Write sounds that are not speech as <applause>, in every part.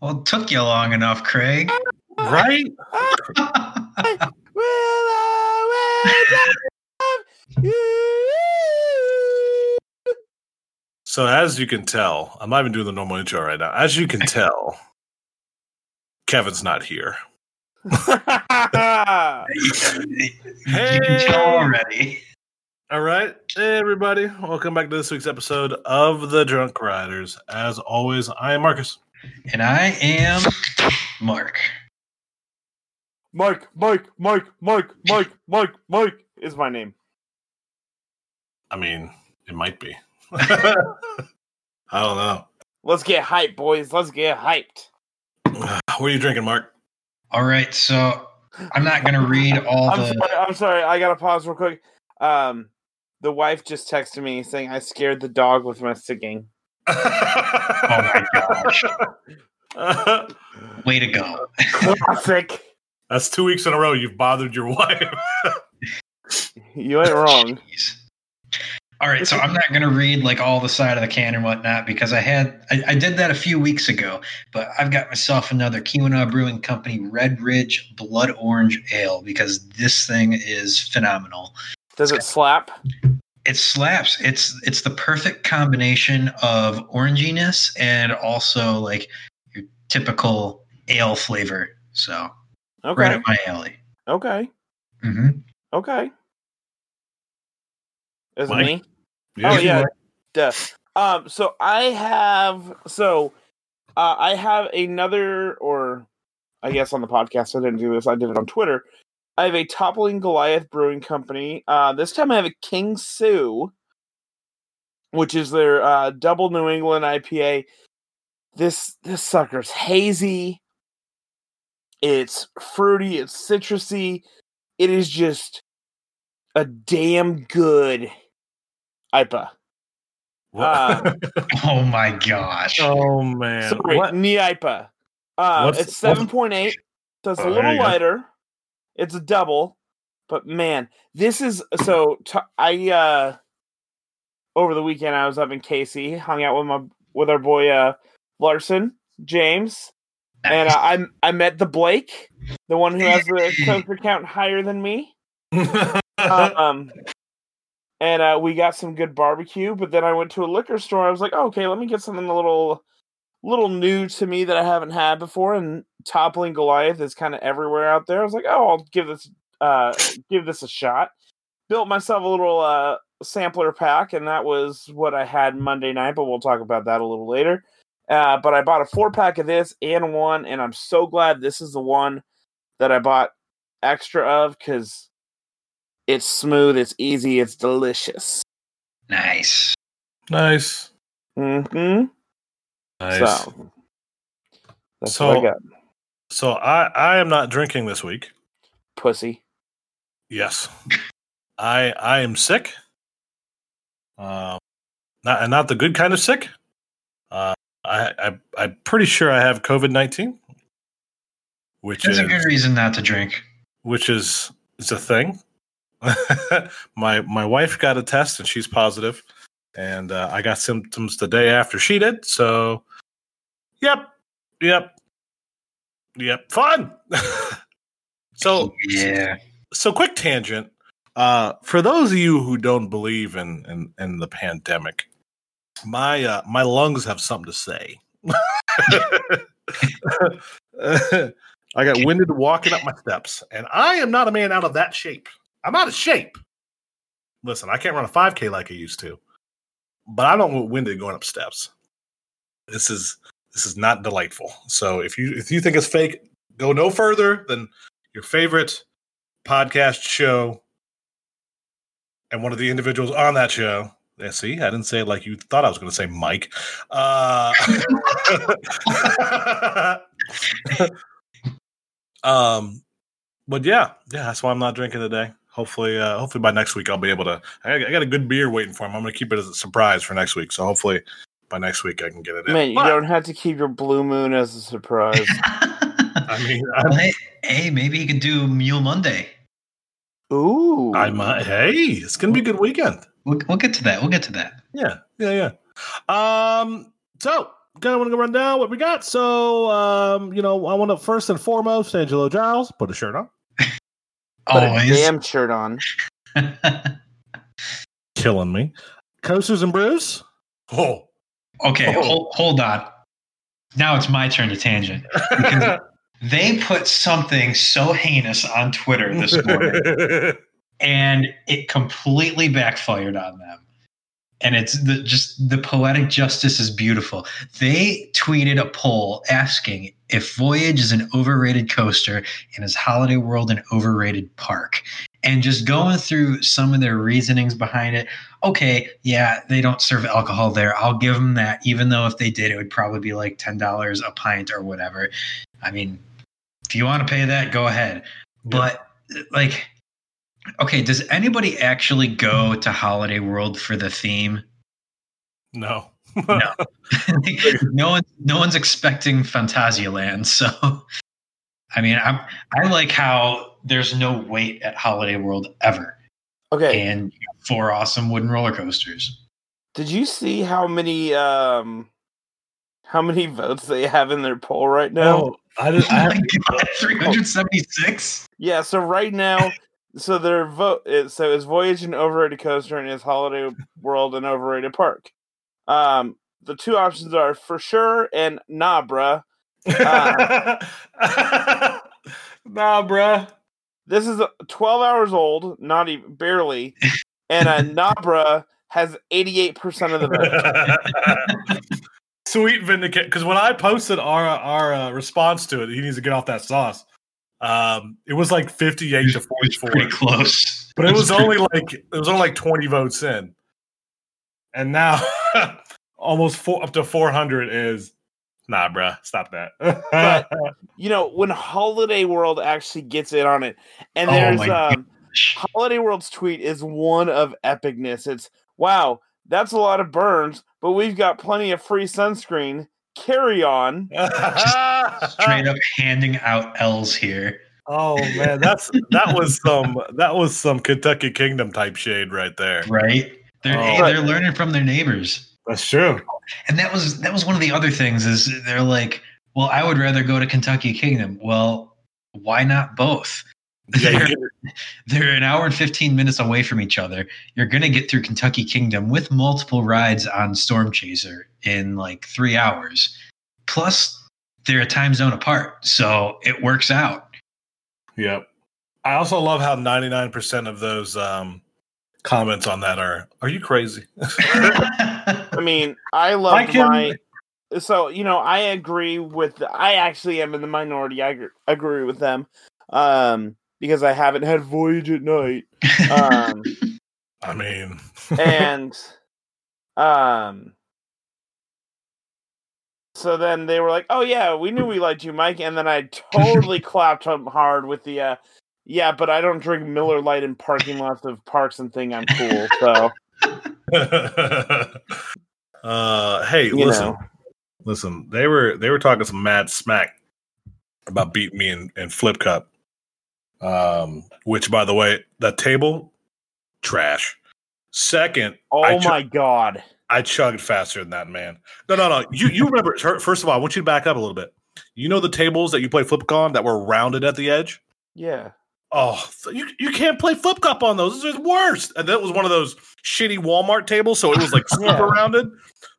Well, it took you long enough, Craig. <laughs> Right? Will always love you. So as you can tell, I'm not even doing the normal intro right now. As you can tell, Kevin's not here. you, <laughs> you can tell already. All right. Hey everybody. Welcome back to this week's episode of The Drunk Riders. As always, I am Marcus. And I am Mark. Mike, Mike, Mike, Mike, Mike, Mike, Mike is my name. I mean, it might be. <laughs> <laughs> I don't know. Let's get hyped, boys. Let's get hyped. <sighs> What are you drinking, Mark? All right, so I'm not going to read all I'm the. sorry. I'm sorry. I gotta pause real quick. Um, the wife just texted me saying I scared the dog with my singing. Oh my gosh. Way to go. Classic. That's two weeks in a row you've bothered your wife. You ain't wrong. Jeez. All right, so I'm not going to read like all the side of the can and whatnot because I had I, I did that a few weeks ago, but I've got myself another Keweenaw Brewing Company Red Ridge Blood Orange Ale because this thing is phenomenal. Does it slap? It slaps. It's it's the perfect combination of oranginess and also like your typical ale flavor. So right Okay. up my alley. Okay. hmm Okay. Is it Mike? me? Yeah. Oh yeah. Duh. Um. So I have. So, uh, I have another, or I guess on the podcast I didn't do this. I did it on Twitter. I have a Toppling Goliath Brewing Company. Uh, this time I have a King Sue, which is their uh, double New England IPA. This this sucker's hazy. It's fruity. It's citrusy. It is just a damn good IPA. What? Uh, <laughs> Oh my gosh. oh man. Sorry, What? NEIPA. Uh, it's seven point eight, so it's Oh, a little you go. lighter. It's a double, but man, this is so. T- I uh, over the weekend I was up in KC, hung out with my with our boy uh Larson James, and uh, I I met the Blake, the one who has the <laughs> coaster count higher than me. um and uh we got some good barbecue but then i went to a liquor store i was like oh, okay let me get something a little little new to me that i haven't had before and toppling goliath is kind of everywhere out there i was like oh i'll give this uh give this a shot built myself a little uh sampler pack and that was what i had monday night but we'll talk about that a little later uh but i bought a four pack of this and one and i'm so glad this is the one that i bought extra of because it's smooth, it's easy, it's delicious. nice. nice. Mm-hmm. Nice. So that's what I So- got. So I I am not drinking this week. Pussy. Yes. I I am sick. Um not and not the good kind of sick. Uh I, I I'm pretty sure I have COVID nineteen. Which That's is a good reason not to drink. which is is a thing. <laughs> my my wife got a test and she's positive, and uh, I got symptoms the day after she did. So, yep, yep, yep, fun. <laughs> so Yeah. so quick tangent. Uh, for those of you who don't believe in in, in the pandemic, my uh, my lungs have something to say. <laughs> I got winded walking up my steps, and I am not a man out of that shape. I'm out of shape. Listen, I can't run a 5K like I used to, but I don't get winded going up steps. This is this is not delightful. So if you if you think it's fake, go no further than your favorite podcast show and one of the individuals on that show. Yeah, see, I didn't say it like you thought I was going to say Mike. Uh, <laughs> um, but yeah, yeah, that's why I'm not drinking today. Hopefully, uh, hopefully by next week I'll be able to. I, I got a good beer waiting for him. I'm going to keep it as a surprise for next week. So hopefully by next week I can get it in. Man, you But, don't have to keep your blue moon as a surprise. <laughs> I mean, <laughs> I, Well, hey, hey, maybe you can do Mule Monday. Ooh. I might. Hey, it's going to be a good weekend. We'll, we'll get to that. We'll get to that. Yeah, yeah, yeah. Um, so kind of want to go run down what we got. So, um, you know, I want to first and foremost, Angelo Giles, put a shirt on. Put a Always. damn shirt on. <laughs> Killing me. Coasters and Brews. Oh. Okay, Oh. hold, hold on. Now it's my turn to tangent. <laughs> They put something so heinous on Twitter this morning, <laughs> and it completely backfired on them. And it's the, just the poetic justice is beautiful. They tweeted a poll asking if Voyage is an overrated coaster and is Holiday World an overrated park. And just going through some of their reasonings behind it. Okay, yeah, they don't serve alcohol there. I'll give them that. Even though if they did, it would probably be like ten dollars a pint or whatever. I mean, if you want to pay that, go ahead. But like, okay, does anybody actually go to Holiday World for the theme? no. <laughs> No. <laughs> no one, no one's expecting Fantasia Land, So, I mean, I'm I like how there's no wait at Holiday World ever, Okay. and four awesome wooden roller coasters. Did you see how many um how many votes they have in their poll right now? No, I, did, Oh I <laughs> my haven't- god, 376. Yeah, so right now so their vote is so is Voyage an overrated coaster and is Holiday World an overrated park? Um the two options are for sure and nah bruh. <laughs> nah, bruh. This is uh, 12 hours old, not even barely, and a <laughs> nah bruh has 88% of the vote. <laughs> Sweet vindicate. Because when I posted our our uh, response to it, he needs to get off that sauce. Um, it was like fifty-eight to forty-four, pretty close. but it was It's only like it was only like twenty votes in, and now <laughs> almost four, up to four hundred is nah, bruh. Stop that. But- <laughs> You know, when Holiday World actually gets in on it, and Oh there's my um Holiday World's tweet is one of epicness. It's wow, that's a lot of burns, but we've got plenty of free sunscreen. Carry on. <laughs> Straight up handing out L's here. Oh man, that's that was some that was some Kentucky Kingdom type shade right there. right? They're Oh. hey, they're learning from their neighbors, That's true. and that was that was one of the other things. Is they're like, well, I would rather go to Kentucky Kingdom. Well, why not both? Yeah, They're, <laughs> they're an hour and fifteen minutes away from each other. You're gonna get through Kentucky Kingdom with multiple rides on Storm Chaser in like three hours. Plus, they're a time zone apart, so it works out. Yep. I also love how 99% of those um, comments on that are, are you crazy? <laughs> <laughs> I mean, I love I can- my. So you know, I agree with. I actually am in the minority. I agree with them, um, because I haven't had Voyage at night. Um, <laughs> I mean, and um so then they were like oh yeah we knew we liked you mike and then i totally <laughs> clapped him hard with the uh yeah but i don't drink Miller Lite in parking lots of parks and thing i'm cool so <laughs> uh, hey, you listen, know listen. They were they were talking some mad smack about beating me in, in Flip Cup. Um, which by the way, that table trash. Second, oh I my god I chugged faster than that man. No, no, no. You you remember? First of all, I want you to back up a little bit. You know the tables that you play flip on that were rounded at the edge. yeah Oh, you you can't play flip cup on those. Those are the worst. And that was one of those shitty Walmart tables, so it was like <laughs> super Yeah. rounded.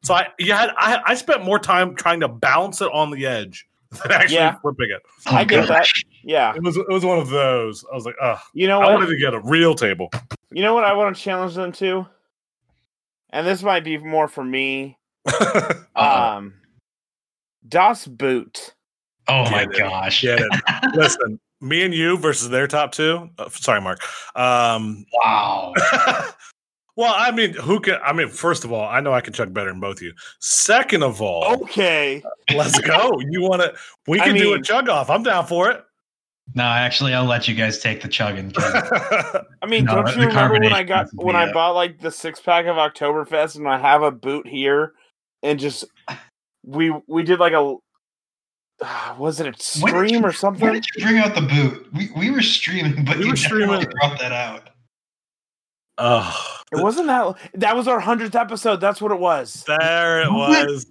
So I you had I I spent more time trying to balance it on the edge <laughs> than actually Yeah. flipping it. Oh, I get that. yeah It was it was one of those. I was like, oh, you know I what wanted to get a real table. you know what i want to challenge them to and this might be more for me <laughs> Uh, um das boot oh my it. gosh. Get it. Listen, me and you versus their top two. Uh, sorry, Mark. Um, Wow. <laughs> well, I mean, who can? I mean, first of all, I know I can chuck better than both of you. Second of all, okay <laughs> let's go. You want to? We I can do a chug off. I'm down for it. No, actually, I'll let you guys take the chugging. 'cause <laughs> I mean, No, don't you remember when I got has to be when I up. bought like the six pack of Oktoberfest and I have a boot here and just we we did like a <sighs> was it a stream you- or something? Why did you bring out the boot? We, we were streaming, but We you were never streaming. brought that out. oh, It wasn't that that was our hundredth episode. That's what it was. there it was.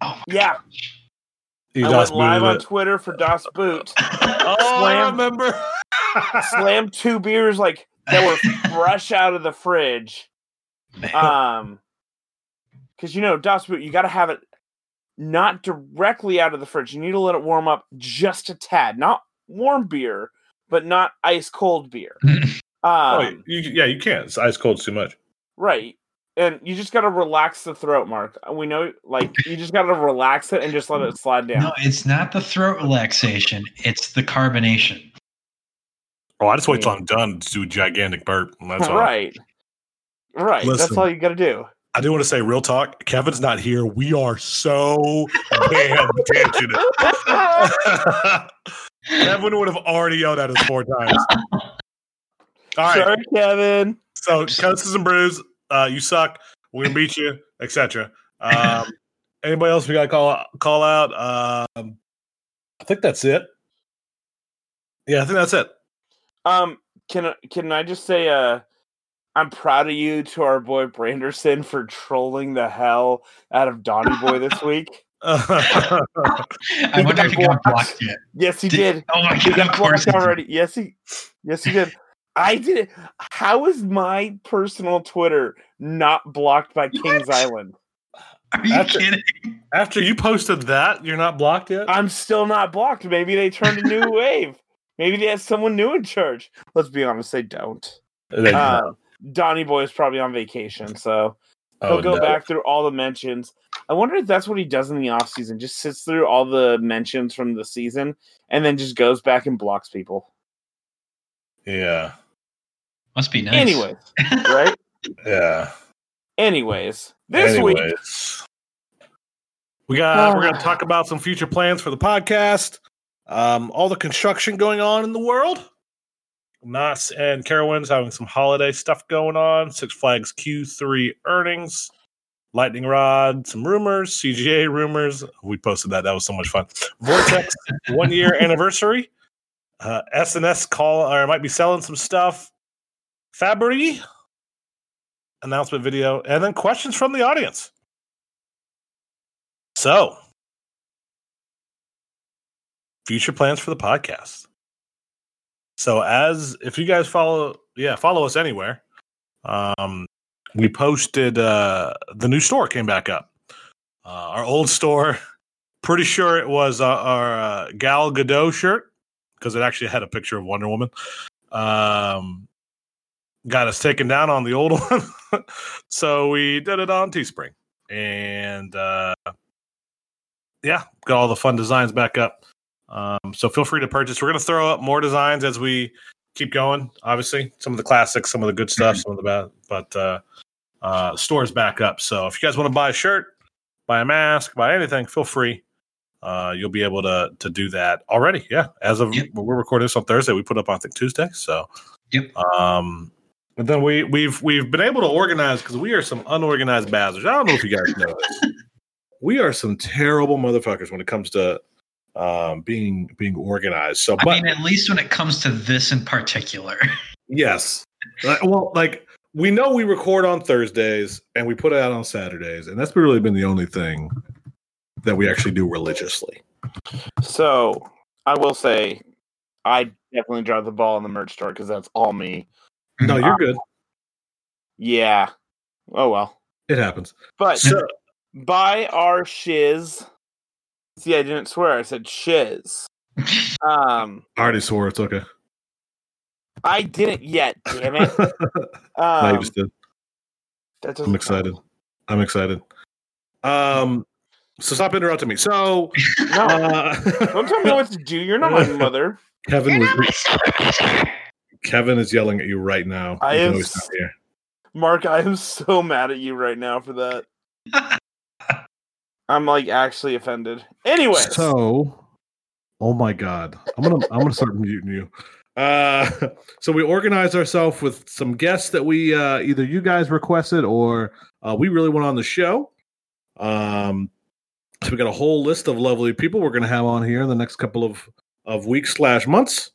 Oh, Yeah. gosh. You I just went live booted on it. Twitter for Das Boot. <laughs> Oh, I Slam. remember. <laughs> Slammed two beers like that were <laughs> fresh out of the fridge. Um, because you know Das Boot, you got to have it not directly out of the fridge. You need to let it warm up just a tad, not warm beer, but not ice cold beer. <laughs> oh, Um, you, yeah, you can't. It's ice cold too much. right. And you just got to relax the throat, Mark. We know, like, you just got to relax it and just let it slide down. no, it's not the throat relaxation. It's the carbonation. Oh, I just wait till I'm done to do a gigantic burp. That's all. right. Right. That's all you got to do. I do want to say real talk. Kevin's not here. We are so damn tangent. <laughs> Kevin would have already yelled at us four times. All right. Sorry, Kevin. So Cusses and Brews, uh, you suck. We're gonna beat you, etc. Um, <laughs> anybody else we got to call call out? Um, I think that's it. Yeah, I think that's it. Um, can I- can I just say, uh, I'm proud of you to our boy Branderson for trolling the hell out of Donny Boy this <laughs> week. I wonder if he got blocked yet. Yes, he Did- did. Oh my He god! Of got course blocked he did. already. Yes, he. Yes, he did. I did it. How is my personal Twitter not blocked by Kings Island? Are you That's it. kidding? After you posted that, you're not blocked yet. I'm still not blocked. Maybe they turned a new <laughs> wave. Maybe they have someone new in charge. Let's be honest, they don't. Uh, Donny Boy is probably on vacation, so he'll Oh, go no. back through all the mentions. I wonder if that's what he does in the off season. Just sits through all the mentions from the season and then just goes back and blocks people. Yeah, Must be nice. Anyways, right? <laughs> yeah. Anyways, this week we got we're going to talk about some future plans for the podcast. Um, all the construction going on in the world. Knott's and Carowinds having some holiday stuff going on. Six Flags Q3 earnings. Lightning Rod, some rumors, CGA rumors. We posted that. That was so much fun. Vortex <laughs> one year anniversary. Uh, SNS call or might be selling some stuff. Fabry announcement video, and then questions from the audience. So, future plans for the podcast. So, as if you guys follow, yeah, follow us anywhere. Um, we posted uh, the new store came back up. Uh, our old store, <laughs> pretty sure it was uh, our uh, Gal Gadot shirt because it actually had a picture of Wonder Woman. Um, got us taken down on the old <laughs> one. so we did it on Teespring. And uh, yeah, got all the fun designs back up. Um, so feel free to purchase. We're going to throw up more designs as we keep going. Obviously, some of the classics, some of the good stuff, some of the bad, but uh, uh, store's back up. So if you guys want to buy a shirt, buy a mask, buy anything, feel free. Uh, you'll be able to to do that already. Yeah, as of Yep. we're recording this on Thursday, we put up I think Tuesday. So Yep. um, and then we we've we've been able to organize because we are some unorganized bastards. I don't know if you guys know this. <laughs> We are some terrible motherfuckers when it comes to um, being being organized. So, I but mean, at least when it comes to this in particular. <laughs> yes, well, like we know we record on Thursdays and we put it out on Saturdays, and that's really been the only thing that we actually do religiously. So I will say, I definitely dropped the ball in the merch store because that's all me. No, you're good. Yeah. Oh well. It happens. But So, buy our shiz. See, I didn't swear. I said shiz. Um, <laughs> I already swore. It's okay. I didn't yet. Damn it. <laughs> no, Um, you just did. that I'm excited. I'm excited. Um, so stop interrupting me. So, No, uh, <laughs> don't tell me what to do. You're not my mother. Kevin was, Kevin is yelling at you right now. I am though he's not s- here. Mark, I am so mad at you right now for that. I'm like actually offended. Anyway, So, oh my god, I'm gonna I'm gonna start muting you. Uh, <laughs> so we organized ourselves with some guests that we uh, either you guys requested or uh, we really want on the show. Um, so we got a whole list of lovely people we're gonna have on here in the next couple of of weeks slash months.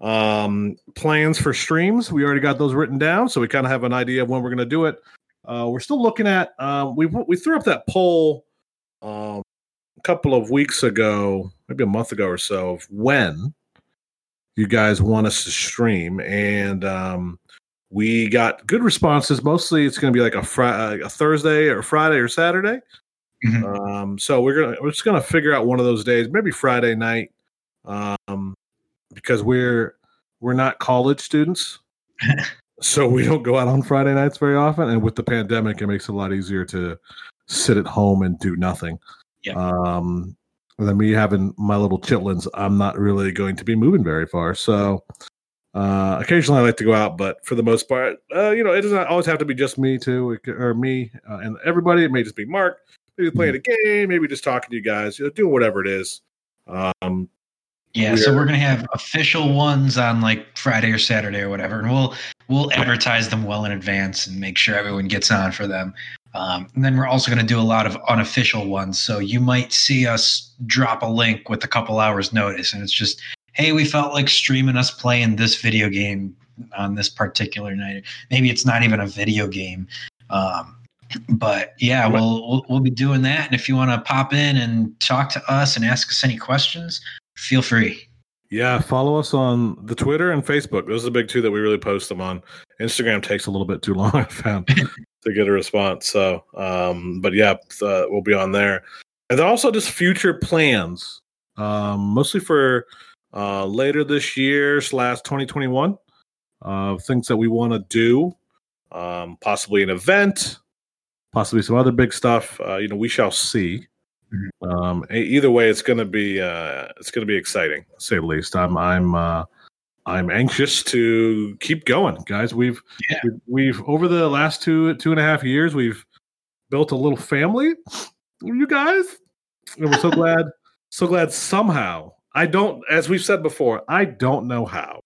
Um, plans for streams we already got those written down, so we kind of have an idea of when we're gonna do it. Uh, we're still looking at. Um, we we threw up that poll um, a couple of weeks ago, maybe a month ago or so, of when you guys want us to stream, and um, we got good responses. Mostly, it's going to be like a Friday, a Thursday, or Friday or Saturday. Mhm. Um, so we're gonna we're just gonna figure out one of those days, maybe Friday night, um, because we're we're not college students, <laughs> so we don't go out on Friday nights very often. And with the pandemic, it makes it a lot easier to sit at home and do nothing. Yeah. Um, and then me having my little chitlins, I'm not really going to be moving very far. So uh, occasionally I like to go out, but for the most part, uh, you know, it doesn't always have to be just me too, or me uh, and everybody. It may just be Mark, maybe playing a game, maybe just talking to you guys, you know, doing whatever it is. Um, Yeah, so we're gonna have official ones on like Friday or Saturday or whatever, and we'll we'll advertise them well in advance and make sure everyone gets on for them. Um, and then we're also gonna do a lot of unofficial ones, so you might see us drop a link with a couple hours notice, and it's just, hey, we felt like streaming us playing this video game on this particular night. Maybe it's not even a video game. Um, but yeah, we'll, we'll we'll be doing that. And if you want to pop in and talk to us and ask us any questions, feel free. Yeah, follow us on the Twitter and Facebook. Those are the big two that we really post them on. Instagram takes a little bit too long, <laughs> I found, to get a response. So, um, but yeah, uh, we'll be on there. And then also just future plans, um, mostly for uh, later this year slash 2021. Uh, things that we want to do, um, possibly an event, possibly some other big stuff. Uh, you know, we shall see. Um, e- either way, it's gonna be uh, it's gonna be exciting, to say the least. I'm I'm uh, I'm anxious to keep going, guys. We've Yeah. we've, we've over the last two two and a half years, we've built a little family. You guys, and we're so <laughs> glad, so glad. Somehow, I don't, as we've said before, I don't know how,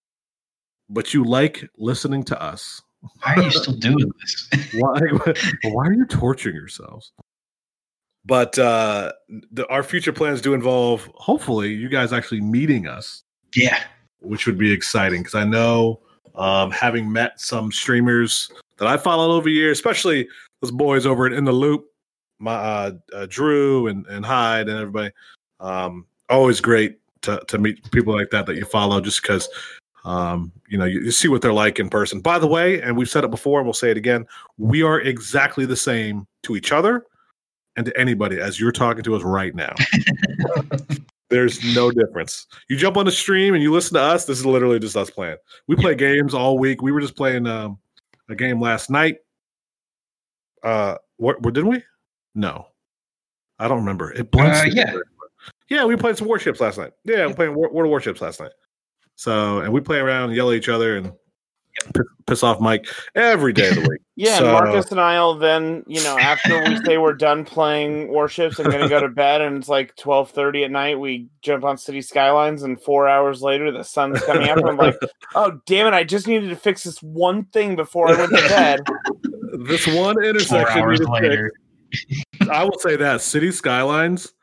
but you like listening to us. Why are you still <laughs> doing this? Why? <laughs> why are you torturing yourselves? But uh, the, our future plans do involve, hopefully, you guys actually meeting us, yeah, which would be exciting because I know, um, having met some streamers that I followed over years, especially those boys over in, in the loop, my uh, uh, Drew and, and Hyde and everybody. Um, always great to, to meet people like that that you follow just because um, you know you, you see what they're like in person. By the way, and we've said it before and we'll say it again, we are exactly the same to each other and to anybody as you're talking to us right now. <laughs> There's no difference. You jump on the stream and you listen to us. This is literally just us playing. We play games all week. We were just playing um, a game last night. Uh, what, what did we? No, I don't remember. It blends. Uh, together. yeah, we played some warships last night. Yeah, we playing War- World of Warships last night. So, and we play around and yell at each other and piss, piss off Mike every day of the week. <laughs> Yeah, So- and Marcus and I'll then, you know, after we say we're done playing warships and gonna go to bed and it's like twelve thirty at night, we jump on City Skylines and four hours later the sun's coming up and I'm like, <laughs> oh damn it, I just needed to fix this one thing before I went to bed. <laughs> this one intersection. four intersection. hours later. I will say that City Skylines.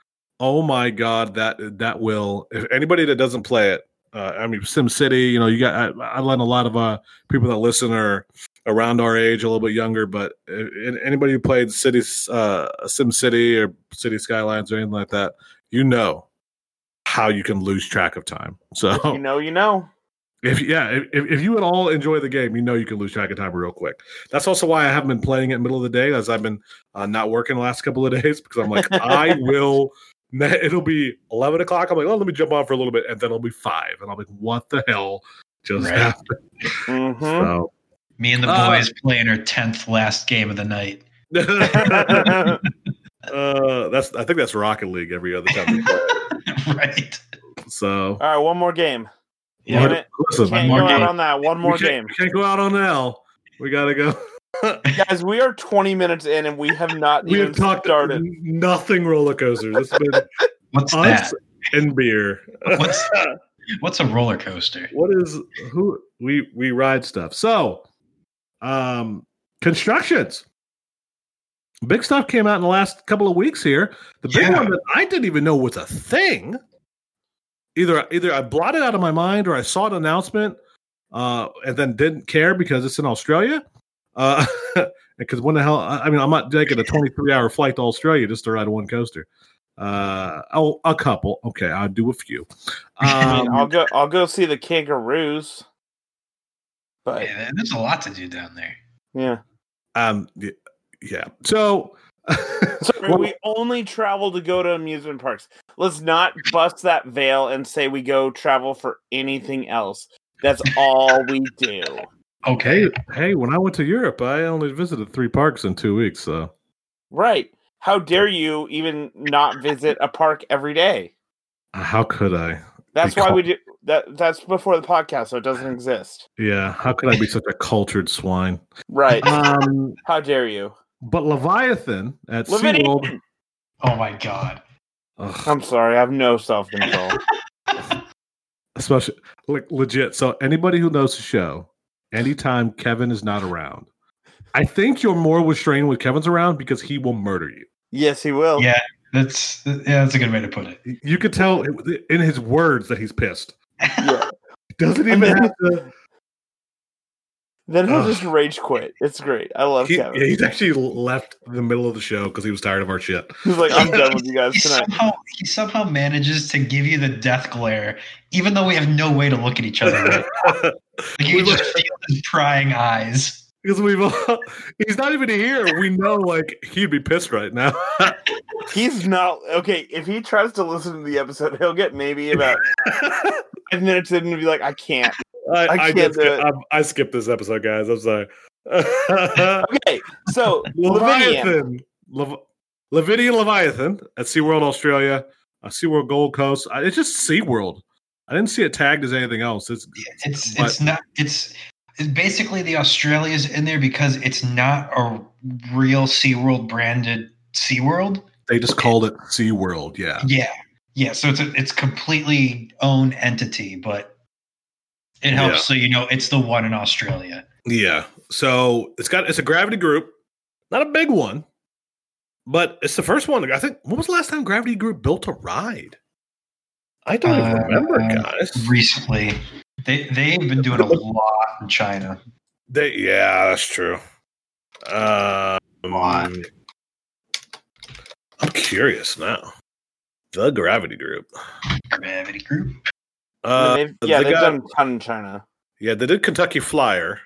Oh my god, that that will. If anybody that doesn't play it, uh, I mean Sim City. You know, you got. I, I let a lot of uh, people that listen are around our age, a little bit younger. But uh, anybody who played Cities, uh, Sim City or City Skylines or anything like that, you know how you can lose track of time. So You know, you know. if yeah, if, if you at all enjoy the game, you know you can lose track of time real quick. That's also why I haven't been playing it in the middle of the day, as I've been uh, not working the last couple of <laughs> days because I'm like I <laughs> will. <laughs> It'll be eleven o'clock. I'm like, oh, let me jump on for a little bit, and then it'll be five, and I'm like, what the hell just Right. happened? Mhm. So, Me and the Uh, boys playing our tenth last game of the night. <laughs> <laughs> uh, that's I think that's Rocket League every other time. right. So All right, one more game. Yeah. Damn it. listen, Can't more go out game. on that. One more we can't, game. can't go out on L. We gotta go. <laughs> Guys, we are 20 minutes in and we have not we even have talked started. nothing roller coasters. It's been What's us that? and beer. What's <laughs> what's a roller coaster? what is who we we ride stuff. So, um, constructions. Big stuff came out in the last couple of weeks here. The big Yeah. one that I didn't even know was a thing. Either either I blotted out of my mind or I saw an announcement uh, and then didn't care because it's in Australia. Uh, <laughs> because when the hell? I I mean, I'm not taking a 23 hour flight to Australia just to ride one coaster. Uh, oh, a couple. Okay, I'll do a few. <laughs> I mean, Um, I'll go. I'll go see the kangaroos. But Yeah, there's a lot to do down there. yeah, um, yeah. So, <laughs> Sorry, Well- we only travel to go to amusement parks. Let's not bust that veil and say we go travel for anything else. That's all we do. Okay. hey, hey, when I went to Europe, I only visited three parks in two weeks. So, Right. How dare you even not visit a park every day? how could I? That's why cul- we do that that's before the podcast, so it doesn't exist. Yeah, how could I be such a cultured swine? Right. Um, <laughs> How dare you? but Leviathan at Leviathan! SeaWorld. Oh my god. Ugh, I'm sorry, I have no self control. <laughs> especially like legit. So anybody who knows the show, anytime Kevin is not around, I think you're more restrained when Kevin's around because he will murder you. yes, he will. Yeah, that's yeah, that's a good way to put it. You could tell in his words that he's pissed. <laughs> Yeah. He doesn't even then- have to. Then he'll Ugh. just rage quit. It's great. I love He, Kevin. he's actually left the middle of the show because he was tired of our shit. He's like, I'm done with you guys He tonight. somehow he somehow manages to give you the death glare, even though we have no way to look at each other. Right? <laughs> Like you We can just feel his prying eyes. Because we've all, he's not even here. We know like he'd be pissed right now. <laughs> He's not okay. If he tries to listen to the episode, he'll get maybe about <laughs> five minutes in and be like, I can't. I, I I, can't did do skip, it. I, I skipped this episode, guys. I'm sorry. <laughs> Okay, so Leviathan. Leviathan, Lev- Levidian Leviathan at SeaWorld Australia, uh, SeaWorld Gold Coast. Uh, it's just SeaWorld. I didn't see it tagged as anything else. It's It's But- it's not it's, it's basically the Australia's in there because it's not a real SeaWorld branded SeaWorld. they just called it SeaWorld. Yeah. Yeah. Yeah. So it's a it's completely own entity, but it helps Yeah. so you know it's the one in Australia. Yeah. So it's got it's a gravity group, not a big one, but it's the first one. I think when was the last time Gravity Group built a ride? I don't even Uh, remember, guys. Recently. They they've been doing a lot in China. They yeah, that's true. Um, Lot. I'm curious now. The Gravity Group. Gravity Group. Uh, they've, yeah, they they've got- done a ton in China. Yeah, they did Kentucky Flyer,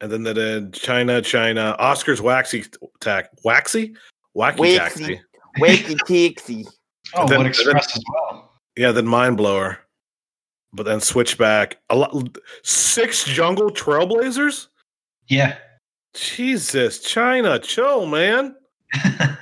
and then they did China, China, Oscars Waxy Tack, Waxy, Wacky Waxy. Taxi. Wakey Tixie. Oh, Then- what then- Express as well. Yeah, then Mind Blower, but then Switchback. A lot, six Jungle Trailblazers. Yeah. Jesus, China, chill, man. <laughs>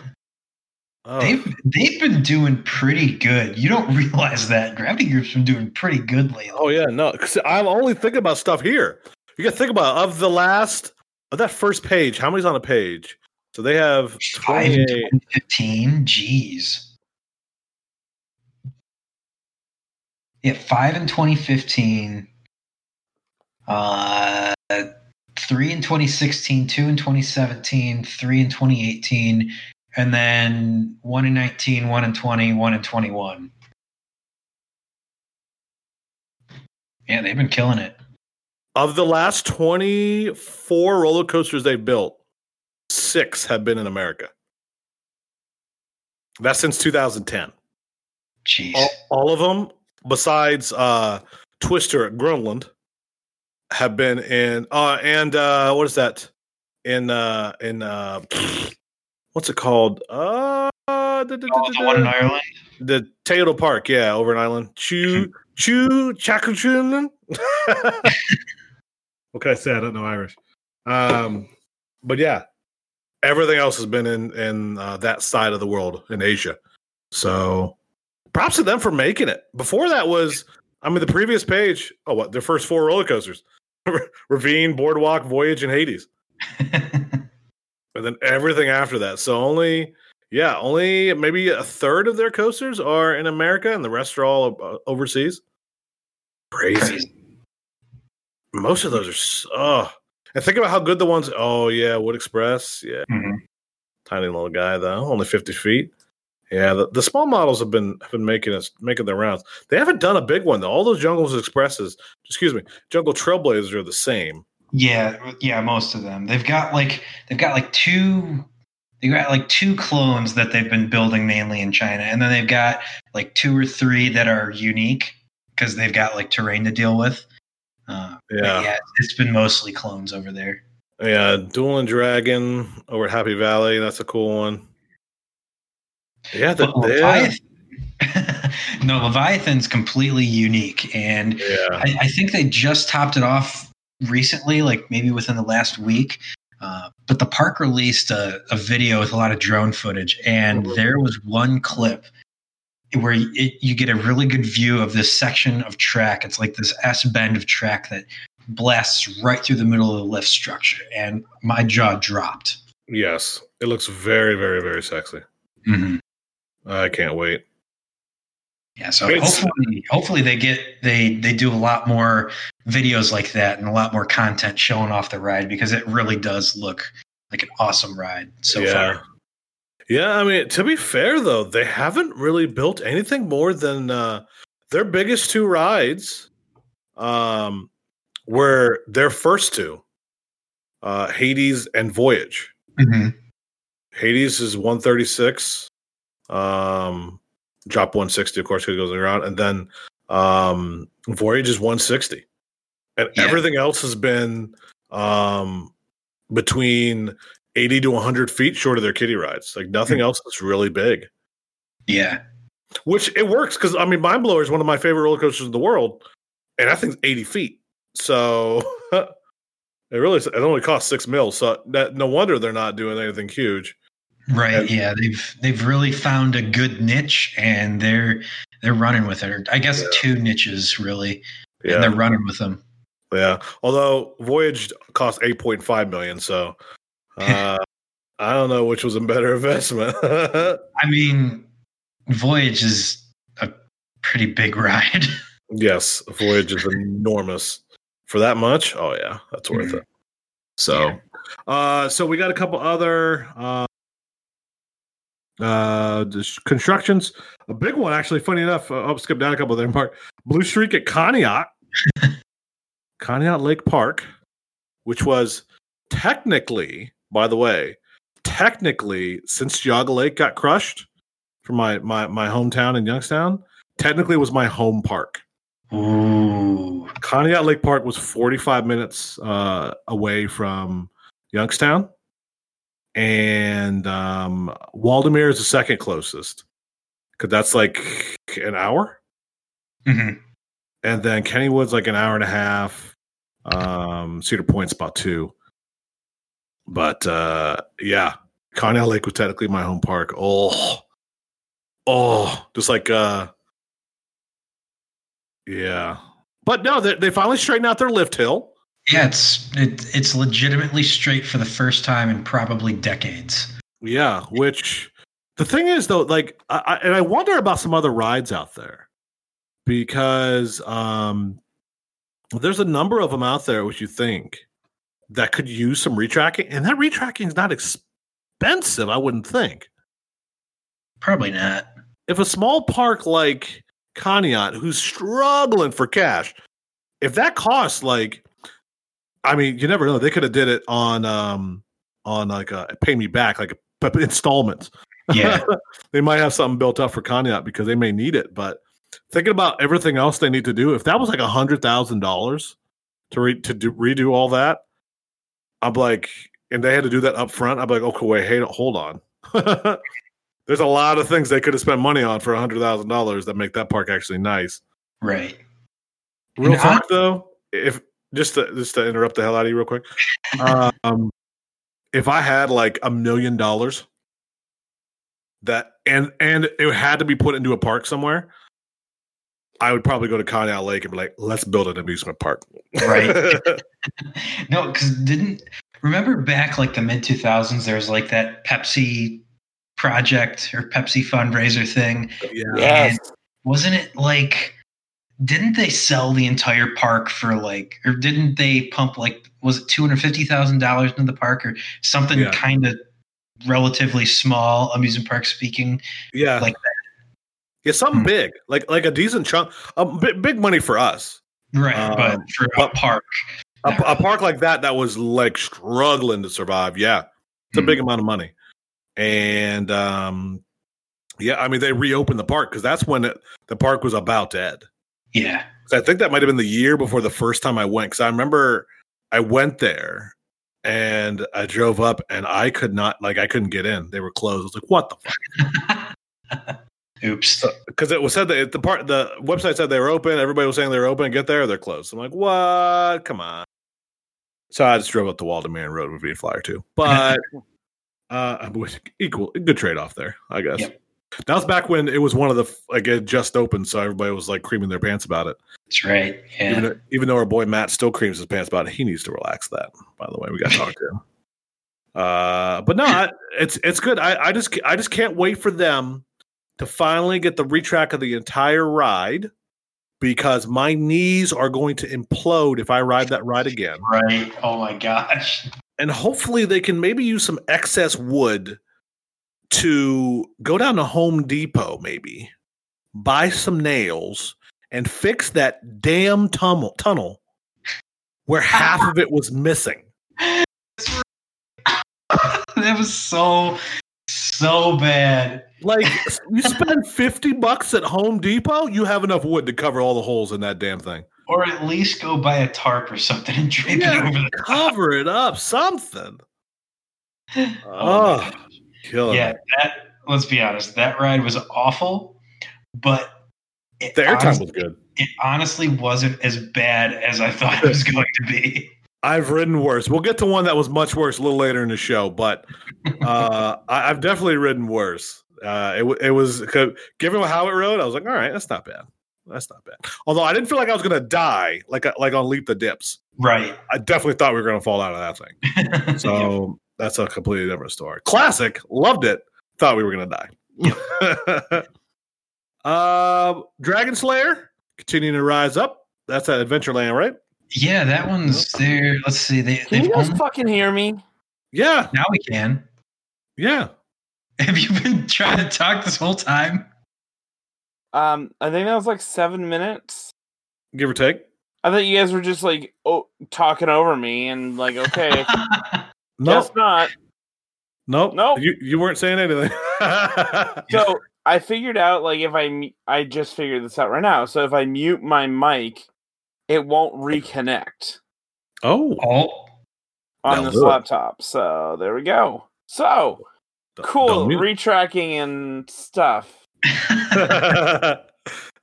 Oh, they've they've been doing pretty good. You don't <laughs> realize that Gravity Group's been doing pretty good lately. oh yeah, no, because I'm only thinking about stuff here. You got to think about of the last of that first page. How many's on a page? So they have Five in 28. 2015. Jeez. Yeah, five in 2015. Uh, three in 2016, two in 2017, three in 2018, and then one in 19, one in 20, one in 21. Yeah, they've been killing it. Of the last 24 roller coasters they've built, six have been in America. That's since 2010. Jeez. All, all of them, besides uh, Twister at Greenland, have been in. Uh, and uh, what is that? In uh, in uh, <sniffs> what's it called? Uh, da- Oh, da- the one in Ireland? the Tayto Park, yeah, over in Ireland. Chew, chew, chakachun. <laughs> what can I say? I don't know Irish. Um, but yeah, everything else has been in in uh, that side of the world in Asia. So, props to them for making it. Before that was, I mean, the previous page. Oh, what their first four roller coasters: <laughs> Ravine, Boardwalk, Voyage, and Hades. <laughs> and then everything after that. So only, yeah, only maybe a third of their coasters are in America, and the rest are all uh, overseas. Crazy. Most of those are. So, oh, and think about how good the ones. Oh yeah, Wood Express. Yeah, Mhm. tiny little guy though, only fifty feet. Yeah, the, the small models have been have been making us making their rounds. They haven't done a big one though. All those Jungles Expresses, excuse me, Jungle Trailblazers are the same. Yeah, yeah, most of them. They've got like they've got like two they got like two clones that they've been building mainly in China, and then they've got like two or three that are unique because they've got like terrain to deal with. Uh, Yeah. yeah, it's been mostly clones over there. Yeah, Duel and Dragon over at Happy Valley. That's a cool one. Yeah, the, Leviathan, <laughs> no, Leviathan's completely unique, and yeah, I, I think they just topped it off recently, like maybe within the last week. Uh, but the park released a, a video with a lot of drone footage, and Mhm. there was one clip where it, you get a really good view of this section of track. It's like this S bend of track that blasts right through the middle of the lift structure, and my jaw dropped. yes. It looks very, very, very sexy. I can't wait. Yeah, so It's- hopefully, hopefully they get they they do a lot more videos like that and a lot more content showing off the ride because it really does look like an awesome ride so yeah. far. Yeah, I mean, to be fair though, they haven't really built anything more than uh their biggest two rides um were their first two. Uh Hades and Voyage. Hades is 136. Um drop 160 of course because it goes around and then um Voyage is 160. And Yeah. everything else has been um between 80 to 100 feet short of their kiddie rides. Like nothing else is really big. Yeah, Which it works because I mean, Mind Blower is one of my favorite roller coasters in the world, and I think it's 80 feet. So <laughs> it really it only costs six mil, So that, no wonder they're not doing anything huge. Right. And- yeah, they've they've really found a good niche and they're they're running with it. I guess Yeah. two niches really, and they're running with them. yeah. Although Voyage cost 8.5 million, so <laughs> uh, I don't know which was a better investment. <laughs> I mean, Voyage is a pretty big <laughs> ride. yes, Voyage is enormous for that much. Oh yeah, that's worth Mhm. it. So, uh, so we got a couple other uh, uh, constructions. A big one, actually. Funny enough, uh, I'll skip down a couple there. Park Blue Streak at Conneaut, <laughs> Conneaut Lake Park, which was technically, by the way, technically since Yaga Lake got crushed from my my my hometown in Youngstown, technically was my home park. Ooh, Conneaut Lake Park was 45 minutes uh, away from Youngstown. And um, Waldameer is the second closest because that's like an hour. hmm And then Kennywood's like an hour and a half. Um, Cedar Point's about two. But uh, yeah, Conneaut Lake was technically my home park. Oh, oh, just like uh, yeah. But no, they, they finally straightened out their lift hill. Yeah, it's it, it's legitimately straight for the first time in probably decades. Yeah, which the thing is though, like, I, I, and I wonder about some other rides out there because um, there's a number of them out there which you think that could use some retracking, and that retracking is not expensive. I wouldn't think. Probably not. If a small park like Conneaut, who's struggling for cash, if that costs like, I mean, you never know. They could have did it on um on like a pay me back, like a, <laughs> installments. Yeah, <laughs> they might have something built up for Conneaut because they may need it. But thinking about everything else they need to do, if that was like a hundred thousand dollars to re- to do, redo all that, I'm like, and they had to do that up front. I'm like, okay, wait, hey, hold on. <laughs> There's a lot of things they could have spent money on for a hundred thousand dollars that make that park actually nice. right. Real And I- talk though, if just to, just to interrupt the hell out of you real quick, um, if I had like a million dollars that and and it had to be put into a park somewhere, I would probably go to Conneaut Lake and be like, let's build an amusement park. Right. <laughs> <laughs> No, because didn't remember back like the mid two thousands? There was like that Pepsi project or Pepsi fundraiser thing. yeah. Yes. Wasn't it like? Didn't they sell the entire park for like, or didn't they pump like? Was it two hundred fifty thousand dollars into the park or something Yeah. kind of relatively small amusement park speaking? Yeah. Like yeah, something Hmm. big, like like a decent chunk, um, big, big money for us. Right, Um, but for a park, A, a park like that that was like struggling to survive. Yeah, it's a Hmm. big amount of money. and um, yeah, I mean they reopened the park because that's when it, the park was about dead. Yeah. I think that might have been the year before the first time I went because I remember I went there and I drove up and I could not like I couldn't get in. They were closed. I was like, what the fuck? <laughs> Oops. Because it was said that the part the website said they were open. Everybody was saying they were open. Get there, they're closed. I'm like, what? Come on. So I just drove up to Waldameer Road with a flyer too. But <laughs> uh equal good trade off there, I guess. Yep. That was back when it was one of the like it just opened, so everybody was like creaming their pants about it. That's right. Yeah. Even, though, even though our boy Matt still creams his pants about it, he needs to relax that. By the way, we got to talk to him. <laughs> Uh, but no, I, it's it's good. I, I just I just can't wait for them to finally get the retrack of the entire ride because my knees are going to implode if I ride that ride again. Right. Oh my gosh. And hopefully they can maybe use some excess wood to go down to Home Depot, maybe buy some nails and fix that damn tunnel tunnel where half of it was missing. <laughs> that was so so bad. Like <laughs> you spend 50 bucks at Home Depot, you have enough wood to cover all the holes in that damn thing. Or at least go buy a tarp or something and drape Yeah, it over the top. Cover it up, something. <laughs> Oh, Oh. Killing yeah. That. Let's be honest. That ride was awful, but The airtime was good. it honestly wasn't as bad as I thought it was <laughs> going to be. I've ridden worse. We'll get to one that was much worse a little later in the show, but <laughs> uh, I, I've definitely ridden worse. Uh, it, it was given how it rode. I was like, all right, that's not bad. That's not bad. Although I didn't feel like I was going to die, like like on Leap the Dips. Right. I definitely thought we were going to fall out of that thing. <laughs> So that's a completely different story. Classic, loved it. Thought we were going to die. uh, <laughs> Dragon Slayer continuing to rise up. That's at Adventureland, right? yeah, that one's there. Let's see. They, Can you guys only, fucking hear me? Yeah, now we can. yeah. Have you been <laughs> trying to talk this whole time? Um, I think that was like seven minutes. Give or take. I thought you guys were just like oh, talking over me and like, okay, <laughs> No, guess not. Nope. Nope. You you weren't saying anything. <laughs> So I figured out like if I I just figured this out right now. So if I mute my mic, it won't reconnect oh, oh, on Now this look. laptop. So there we go. So cool Don't retracking and stuff. <laughs>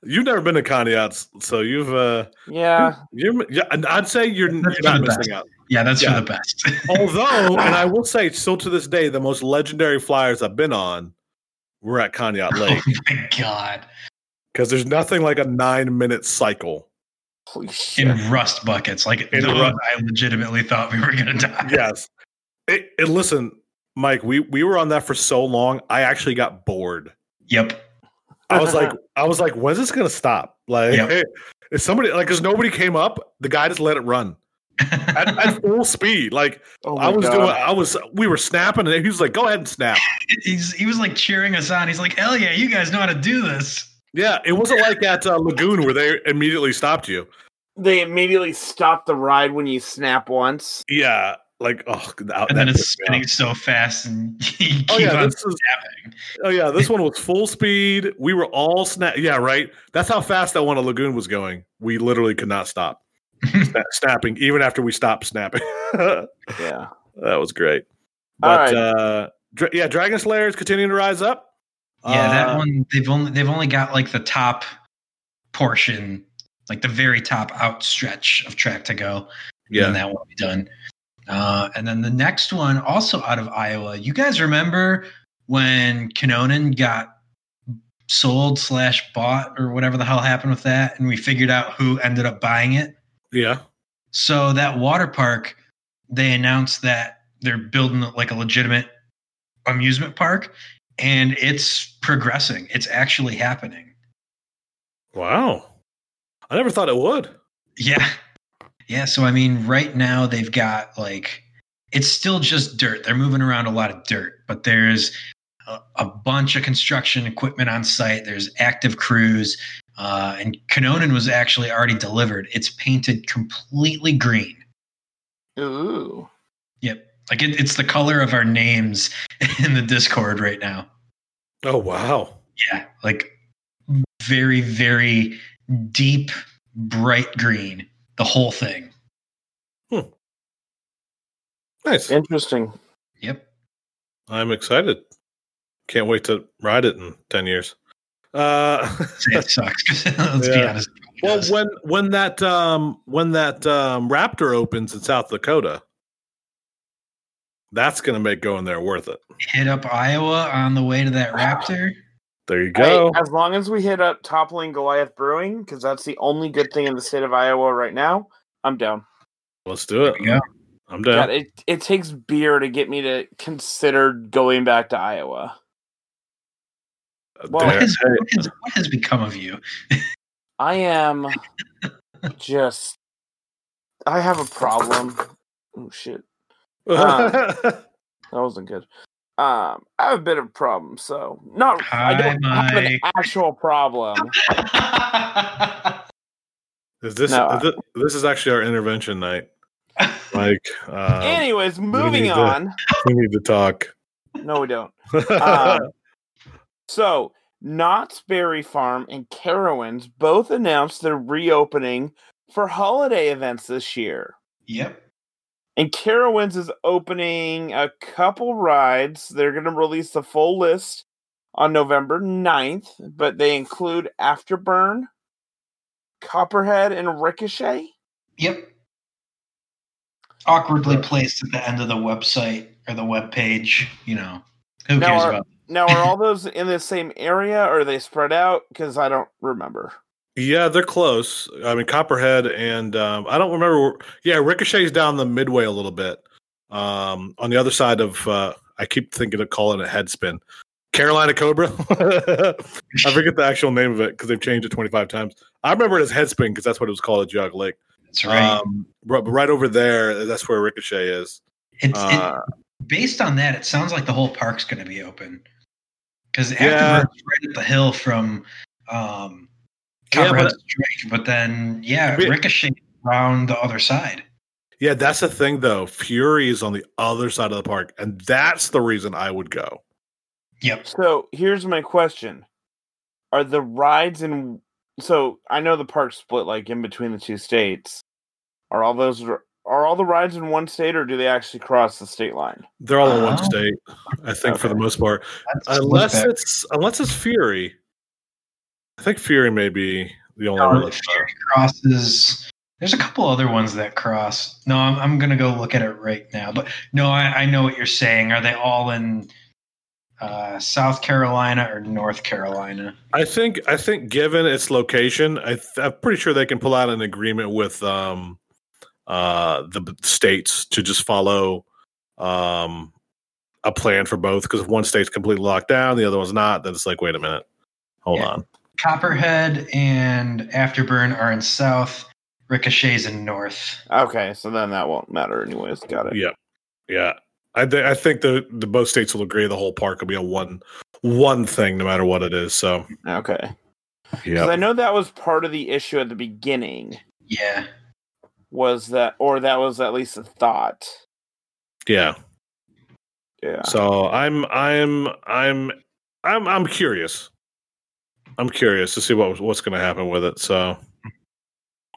you've never been to Conneaut, so you've uh, Yeah, you're yeah. I'd say you're, you're not missing out. Yeah, that's Yeah. for the best. <laughs> Although, and I will say, still to this day, the most legendary flyers I've been on were at Conneaut oh Lake. oh my god! because there's nothing like a nine minute cycle. holy shit. In rust buckets, like In the ru- one I legitimately thought we were gonna die. Yes. It, and listen, Mike, we we were on that for so long. I actually got bored. Yep. I was like, I was like, when's this gonna stop? Like, Yep. if somebody like, because nobody came up, the guy just let it run at, at full speed. Like, Oh I was God. doing, I was, we were snapping, and he was like, "Go ahead and snap." <laughs> He's he was like cheering us on. He's like, "Hell yeah, you guys know how to do this." Yeah, it wasn't like at uh, Lagoon where they immediately stopped you. They immediately stopped the ride when you snap once. Yeah, like oh, that, And then it's spinning off. so fast, and <laughs> you keep Oh yeah, on this is snapping. oh yeah, this one was full speed. We were all snap. Yeah, right. That's how fast that one at Lagoon was going. We literally could not stop Sna- snapping, even after we stopped snapping. <laughs> Yeah, that was great. But right. uh, dra- yeah, Dragon Slayer is continuing to rise up. Yeah, that Uh, one they've only they've only got like the top portion, like the very top outstretch of track to go. Yeah, and that won't be done. Uh, and then the next one, also out of Iowa. You guys remember when Kanonen got sold slash bought or whatever the hell happened with that, and we figured out who ended up buying it. Yeah. So that water park, they announced that they're building like a legitimate amusement park, and it's progressing. It's actually happening. Wow, I never thought it would. Yeah. Yeah. So, I mean, right now they've got like, it's still just dirt. They're moving around a lot of dirt, but there's a, a bunch of construction equipment on site. There's active crews. Uh, and Kanonen was actually already delivered. It's painted completely green. Ooh. Yep. Like it, it's the color of our names <laughs> in the Discord right now. Oh wow. Yeah, like very, very deep, bright green. The whole thing. Nice. Interesting. Yep. I'm excited. Can't wait to ride it in ten years. Uh, It sucks. <laughs> Let's be honest. Well, does. when when that um, when that um, Raptor opens in South Dakota, that's going to make going there worth it. hit up Iowa on the way to that Raptor. There you go. Hey, as long as we hit up Toppling Goliath Brewing, because that's the only good thing in the state of Iowa right now, I'm down. Let's do it. Yeah. I'm God, down. it, it takes beer to get me to consider going back to Iowa. Well, What has, what, has, what has become of you? I am <laughs> just. I have a problem. Oh shit, <laughs> that wasn't good. Um, I have a bit of a problem. So not. I don't Hi, have an actual problem. <laughs> is this, No, is this this is actually our intervention night? Like, uh, Anyways, moving need to- on. we need to talk. No, we don't. Um, so, Knott's Berry Farm and Carowinds both announced they're reopening for holiday events this year. yep. And Carowinds is opening a couple rides. They're going to release the full list on November 9th, but they include Afterburn, Copperhead, and Ricochet. Yep. Awkwardly placed at the end of the website or the web page. You know, who Now cares are- about? Now, are all those in the same area or are they spread out? Because I don't remember. yeah, they're close. I mean, Copperhead and um, I don't remember. Where, yeah, Ricochet's down the midway a little bit. Um, on the other side of, uh, I keep thinking of calling it Headspin. Carolina Cobra. <laughs> I forget the actual name of it because they've changed it 25 times. I remember it as Headspin because that's what it was called at Geauga Lake. That's right. Um, but but right over there, that's where Ricochet is. it's Uh, it, based on that. It sounds like the whole park's going to be open because Yeah. Afterburn's right at the hill from um, Yeah, but- Strike, but then yeah, But- Ricochet around the other side. yeah, that's the thing though. Fury is on the other side of the park, and that's the reason I would go. Yep. So here's my question: Are the rides in? So I know the park's split like in between the two states. Are all those are all the rides in one state, or do they actually cross the state line? They're all in one Oh. state, I think, for the most part. That's Unless split back. it's unless it's Fury. I think Fury may be the only No, one. the that's- Fury crosses. There's a couple other ones that cross. No, I'm, I'm gonna go look at it right now. But no, I, I know what you're saying. Are they all in uh, South Carolina or North Carolina? I think I think given its location, I th- I'm pretty sure they can pull out an agreement with um, uh, the states to just follow um, a plan for both. Because if one state's completely locked down, the other one's not, then it's like, wait a minute, hold Yeah. on. Copperhead and Afterburn are in South. Ricochet's in North. Okay, so then that won't matter anyways. Got it. Yeah, yeah. I th- I think the the both states will agree the whole park will be a one one thing no matter what it is. So Okay. Yeah, I know that was part of the issue at the beginning. Yeah. Was that, or that was at least a thought. yeah. Yeah. So I'm I'm I'm I'm I'm curious. I'm curious to see what what's going to happen with it. So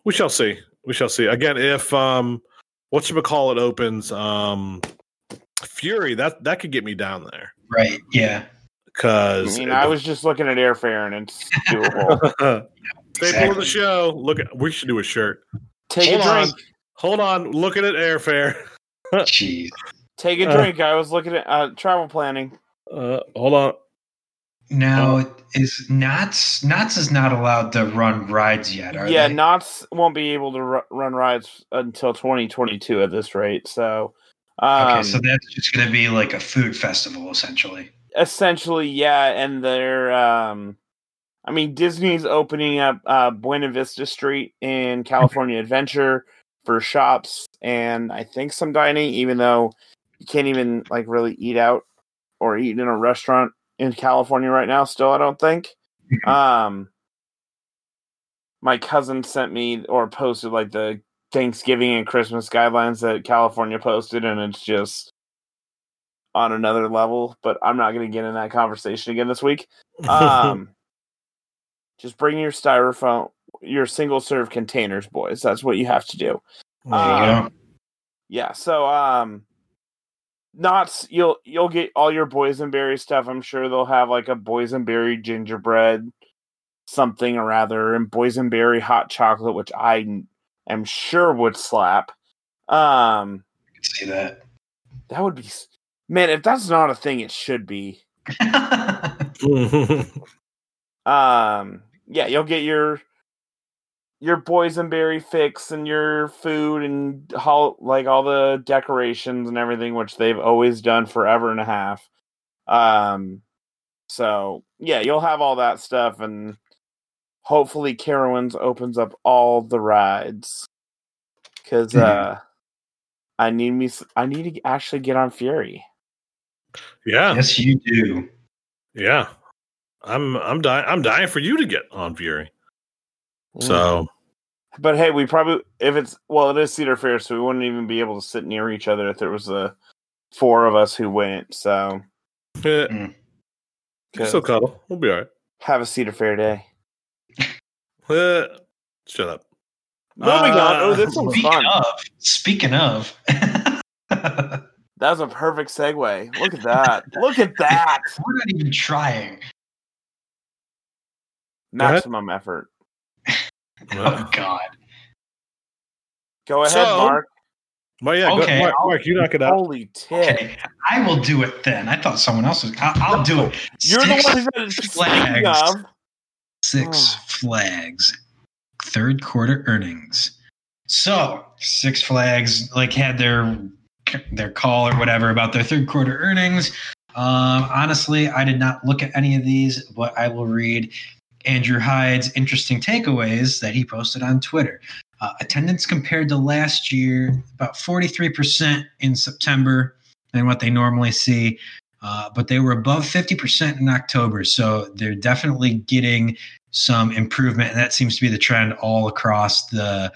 we shall see. We shall see. Again, if um what you call it opens um Fury that that could get me down there Right. Yeah. Because I mean, I was just looking at airfare and it's doable. <laughs> staple of the show. Look, at, we should do a shirt. Take Hold a on. drink. Hold on, looking at airfare. <laughs> Jeez. Take a Uh. drink. I was looking at uh, travel planning. Uh, hold on. Now is Knott's Knott's is not allowed to run rides yet, are yeah, they? Knott's won't be able to ru- run rides until 2022 at this rate. So, um, okay, so that's just going to be like a food festival, essentially. essentially, yeah, and they're, um, I mean, Disney's opening up uh, Buena Vista Street in California Adventure for shops and I think some dining, even though you can't even like really eat out or eat in a restaurant in California right now. Still, I don't think. <laughs> Um, my cousin sent me or posted like the Thanksgiving and Christmas guidelines that California posted, and it's just on another level, but I'm not going to get in that conversation again this week. <laughs> Um, just bring your styrofoam, your single serve containers, boys. That's what you have to do. You Um. Yeah. So, um, not you'll you'll get all your boysenberry stuff. I'm sure they'll have like a boysenberry gingerbread, something or rather, and boysenberry hot chocolate, which I am sure would slap. Um, I can see that. that would be man. If that's not a thing, it should be. <laughs> Um, yeah, you'll get your your boysenberry fix and your food and how like all the decorations and everything, which they've always done forever and a half. Um, so yeah, you'll have all that stuff, and hopefully Carowinds opens up all the rides because Mhm. uh, I need me. I need to actually get on Fury. yeah, yes, you do. yeah. I'm I'm dying I'm dying for you to get on Fury. Mm. So But hey, we probably if it's well, it is Cedar Fair, so we wouldn't even be able to sit near each other if there was a four of us who went. So eh, Mm. we'll still cuddle. We'll be all right. have a Cedar Fair day. <laughs> Eh, shut up. Moving on. Oh, Uh, this one's Speaking fun. of, speaking of, we're That was a perfect segue. Look at that. Look at that. <laughs> We're not even trying. Ahead. Maximum effort. <laughs> Oh God. Go ahead, So- Mark. Well, yeah, go- Okay, Mark, I'll- Mark, you knock it out. Holy tit. Okay, I will do it then. I thought someone else was. I'll, I'll do it. <laughs> You're the one who said speaking flags. of. Six Oh. Flags third quarter earnings. So Six Flags like had their their call or whatever about their third quarter earnings. Um, honestly, I did not look at any of these, but I will read Andrew Hyde's interesting takeaways that he posted on Twitter. Uh, attendance compared to last year, about 43% in September than what they normally see. Uh, but they were above 50% in October. So they're definitely getting some improvement. And that seems to be the trend all across the,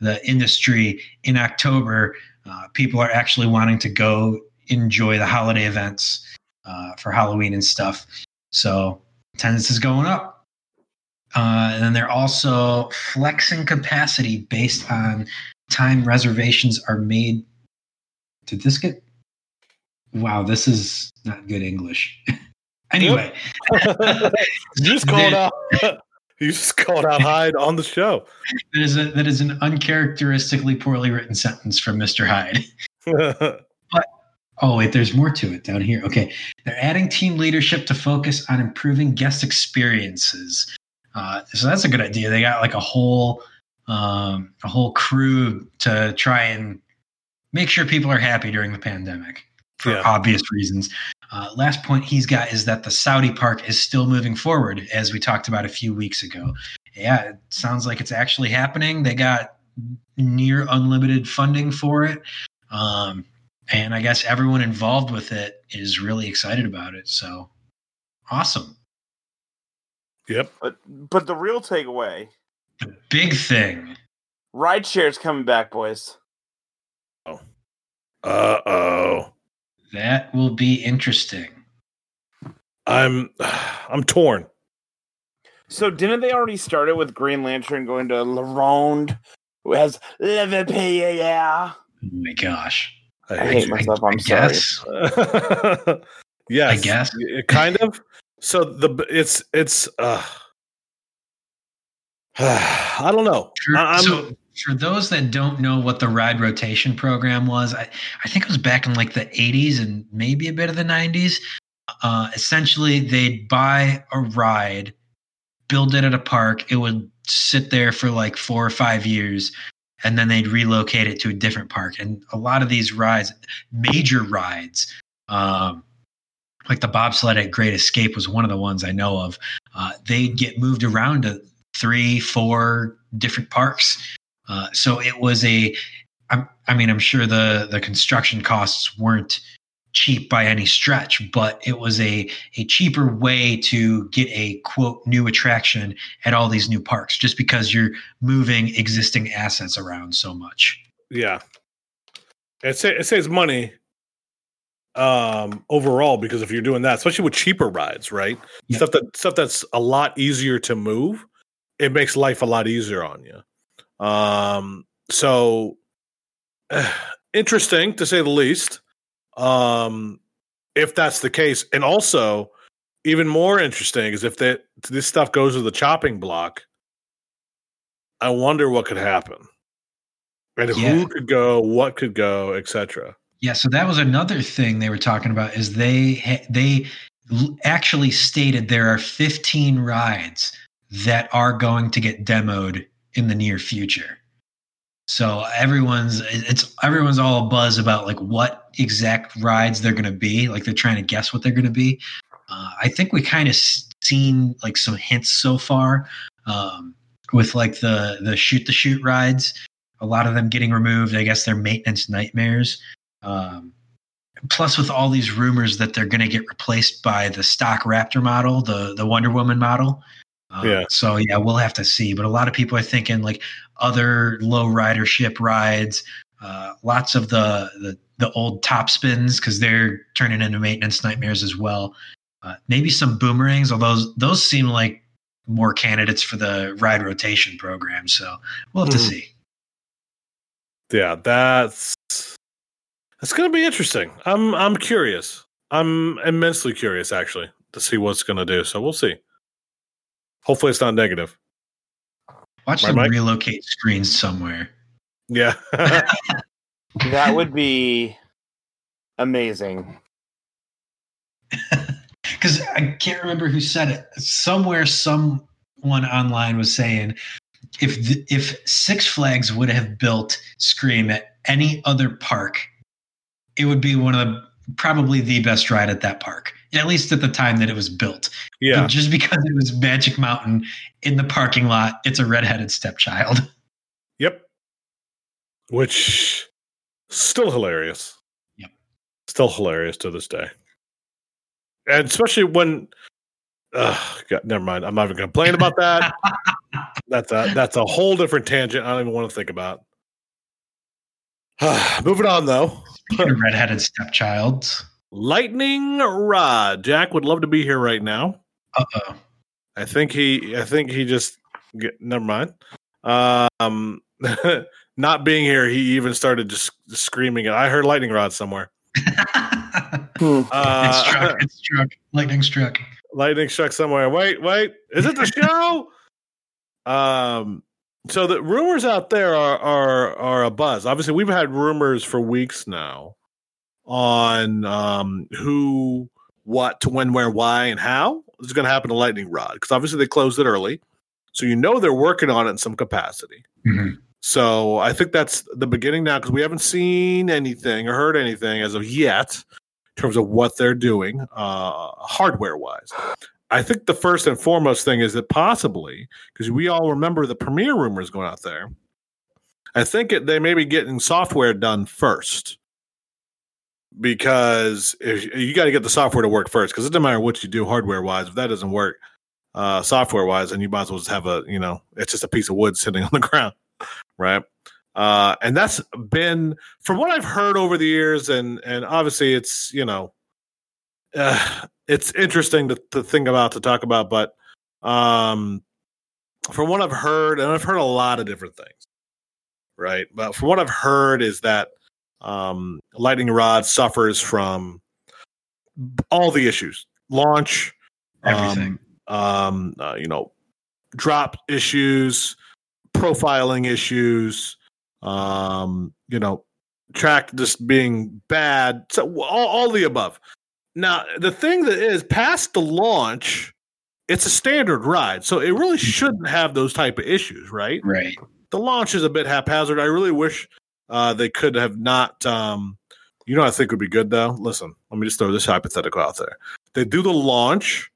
the industry. In October, uh, people are actually wanting to go enjoy the holiday events uh, for Halloween and stuff. So attendance is going up. Uh, and then they're also flexing capacity based on time reservations are made. Did this get? Wow, this is not good English. <laughs> anyway, <laughs> you just called out. <laughs> You just called out Hyde on the show. that is a that is an uncharacteristically poorly written sentence from Mr. Hyde. But oh wait, there's more to it down here. Okay, they're adding team leadership to focus on improving guest experiences. Uh, so that's a good idea. They got like a whole um, a whole crew to try and make sure people are happy during the pandemic for Yeah. obvious reasons. Uh, last point he's got is that the Saudi park is still moving forward, as we talked about a few weeks ago. Yeah, it sounds like it's actually happening. They got near unlimited funding for it. Um, and I guess everyone involved with it is really excited about it. So awesome. Yep. But but the real takeaway, The big thing. ride share's coming back, boys. Oh. Uh oh. That will be interesting. I'm <sighs> I'm torn. So didn't they already start it with Green Lantern going to La Ronde, who has Liverpool? Oh my gosh. I hate you. myself. I'm I sorry. guess. <laughs> yes, I guess. y- kind of. So the it's it's. uh <sighs> I don't know. For, I'm, so for those that don't know what the ride rotation program was, I, I think it was back in like the 80s and maybe a bit of the 90s. Uh, essentially, they'd buy a ride, build it at a park. It would sit there for like four or five years, and then they'd relocate it to a different park. And a lot of these rides, major rides, um, like the bobsled at Great Escape was one of the ones I know of. Uh, they'd get moved around to three, four different parks. Uh, so it was a. I mean, I'm sure the the construction costs weren't cheap by any stretch, but it was a a cheaper way to get a quote new attraction at all these new parks, just because you're moving existing assets around so much. yeah. It sa- it saves money. Um overall because if you're doing that, especially with cheaper rides, right? Yeah. Stuff that stuff that's a lot easier to move, it makes life a lot easier on you. Um so <sighs> interesting to say the least. Um if that's the case. And also even more interesting is if that this stuff goes to the chopping block, I wonder what could happen. And Yeah. who could go, what could go, etc. Yeah, so that was another thing they were talking about is they they actually stated there are 15 rides that are going to get demoed in the near future. So everyone's it's everyone's all buzz about like what exact rides they're going to be. Like they're trying to guess what they're going to be. Uh, I think we kind of seen like some hints so far um, with like the the shoot the shoot rides. A lot of them getting removed. I guess they're maintenance nightmares. Um, plus, with all these rumors that they're going to get replaced by the stock Raptor model, the the Wonder Woman model. Uh, Yeah. So yeah, we'll have to see. But a lot of people are thinking like other low ridership rides. Uh, lots of the the the old top spins because they're turning into maintenance nightmares as well. Uh, maybe some boomerangs, although those, those seem like more candidates for the ride rotation program. So we'll have Mhm. to see. Yeah, that's that's gonna be interesting. I'm I'm curious. I'm immensely curious actually to see what's gonna do. So we'll see. Hopefully it's not negative. Watch My them mic? relocate screens somewhere. Yeah. <laughs> That would be amazing. <laughs> Because I can't remember who said it. Somewhere, someone online was saying if the, if Six Flags would have built Scream at any other park, it would be one of the probably the best ride at that park. At least at the time that it was built. yeah. But just because it was Magic Mountain in the parking lot, it's a redheaded stepchild. <laughs> Yep. Which still hilarious. Yep. Still hilarious to this day. And especially when uh God, never mind. I'm not even gonna complain about that. <laughs> that's a that's a whole different tangent I don't even want to think about. <sighs> Moving on though. Speaking of redheaded stepchilds. Lightning Rod. Jack would love to be here right now. Uh oh. I think he I think he just get, never mind. Um <laughs> not being here, he even started just screaming. I heard lightning rod somewhere. <laughs> Hmm. it Uh, <laughs> struck. It struck. Lightning struck. lightning struck somewhere. Wait, wait, is it the show? um, so the rumors out there are are are a buzz. Obviously, we've had rumors for weeks now on um who, what, to when, where, why, and how is going to happen to Lightning Rod because obviously they closed it early, so you know they're working on it in some capacity. Mhm. So I think that's the beginning now because we haven't seen anything or heard anything as of yet in terms of what they're doing uh, hardware wise. I think the first and foremost thing is that possibly because we all remember the Premier rumors going out there. I think it, they may be getting software done first because if you got to get the software to work first because it doesn't matter what you do hardware wise if that doesn't work uh, software wise then you might as well just have a you know it's just a piece of wood sitting <laughs> on the ground right uh, and that's been from what i've heard over the years and and obviously it's you know uh, it's interesting to, to think about to talk about but um from what i've heard and i've heard a lot of different things right but from what i've heard is that um lightning rod suffers from all the issues launch Everything. um, um uh, you know drop issues profiling issues um you know track just being bad so all, all the above now the thing that is past the launch it's a standard ride so it really shouldn't have those type of issues right? Right. the launch is a bit haphazard. I really wish uh they could have not um you know what i think would be good though? Listen let me just throw this hypothetical out there. They do the launch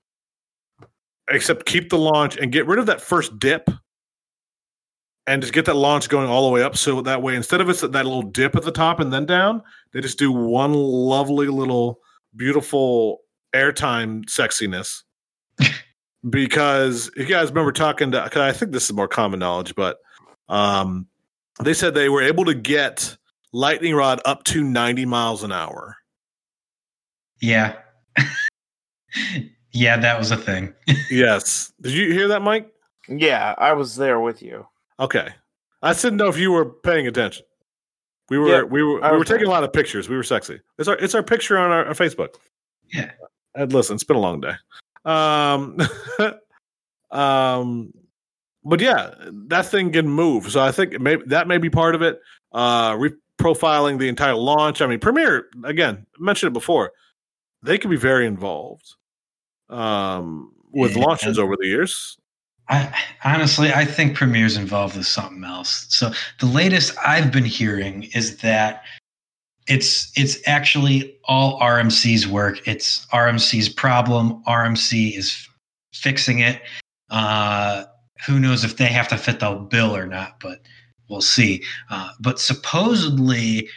except keep the launch and get rid of that first dip and just get that launch going all the way up so that way instead of it's that little dip at the top and then down they just do one lovely little beautiful airtime sexiness <laughs> because if you guys remember talking to 'cause i think this is more common knowledge but um they said they were able to get lightning rod up to 90 miles an hour Yeah. <laughs> yeah, that was a thing. <laughs> yes. Did you hear that, Mike? Yeah, I was there with you. Okay. I didn't know if you were paying attention. We were Yeah, we were we were taking a lot of pictures. We were sexy. It's our it's our picture on our, our Facebook. Yeah. And listen, it's been a long day. Um <laughs> um but yeah, that thing can move. So I think it may, that may be part of it. Uh reprofiling the entire launch. I mean, Premier again, I mentioned it before. They can be very involved um with Yeah. launches over the years. I honestly, I think Premier's involved with something else. So the latest I've been hearing is that it's it's actually all RMC's work. It's RMC's problem. RMC is fixing it. Uh, who knows if they have to fit the bill or not? But we'll see. Uh, but supposedly,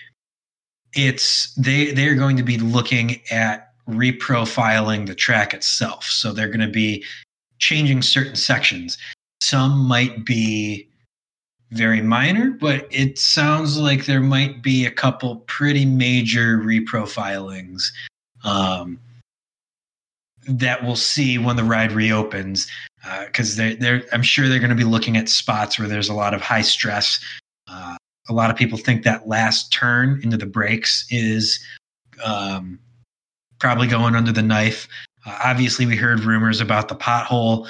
it's they they're going to be looking at reprofiling the track itself. So they're going to be changing certain sections. Some might be very minor, but it sounds like there might be a couple pretty major reprofilings um, that we'll see when the ride reopens. Because they're, they're, I'm sure they're going to be looking at spots where there's a lot of high stress. Uh, a lot of people think that last turn into the brakes is um, probably going under the knife. Uh, obviously, we heard rumors about the pothole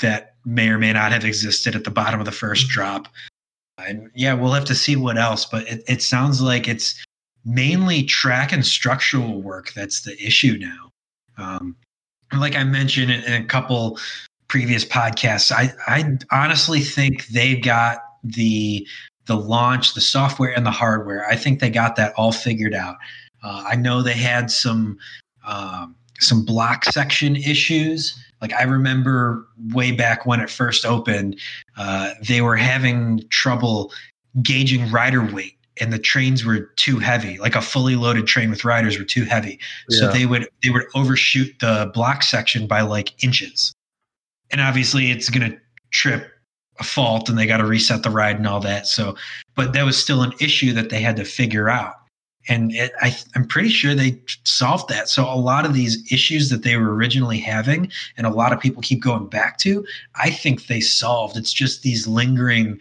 that may or may not have existed at the bottom of the first drop. And yeah, we'll have to see what else, but it, it sounds like it's mainly track and structural work that's the issue now. Um, like I mentioned in, in a couple previous podcasts, I, I honestly think they've got the the launch, the software, and the hardware. I think they got that all figured out. Uh, I know they had some um, some block section issues. Like I remember way back when it first opened, uh, they were having trouble gauging rider weight, and the trains were too heavy. Like a fully loaded train with riders were too heavy, so they would they would overshoot the block section by like inches. And obviously, it's going to trip a fault, and they got to reset the ride and all that. So, but that was still an issue that they had to figure out and it, I, I'm pretty sure they solved that. So a lot of these issues that they were originally having, and a lot of people keep going back to, I think they solved. It's just these lingering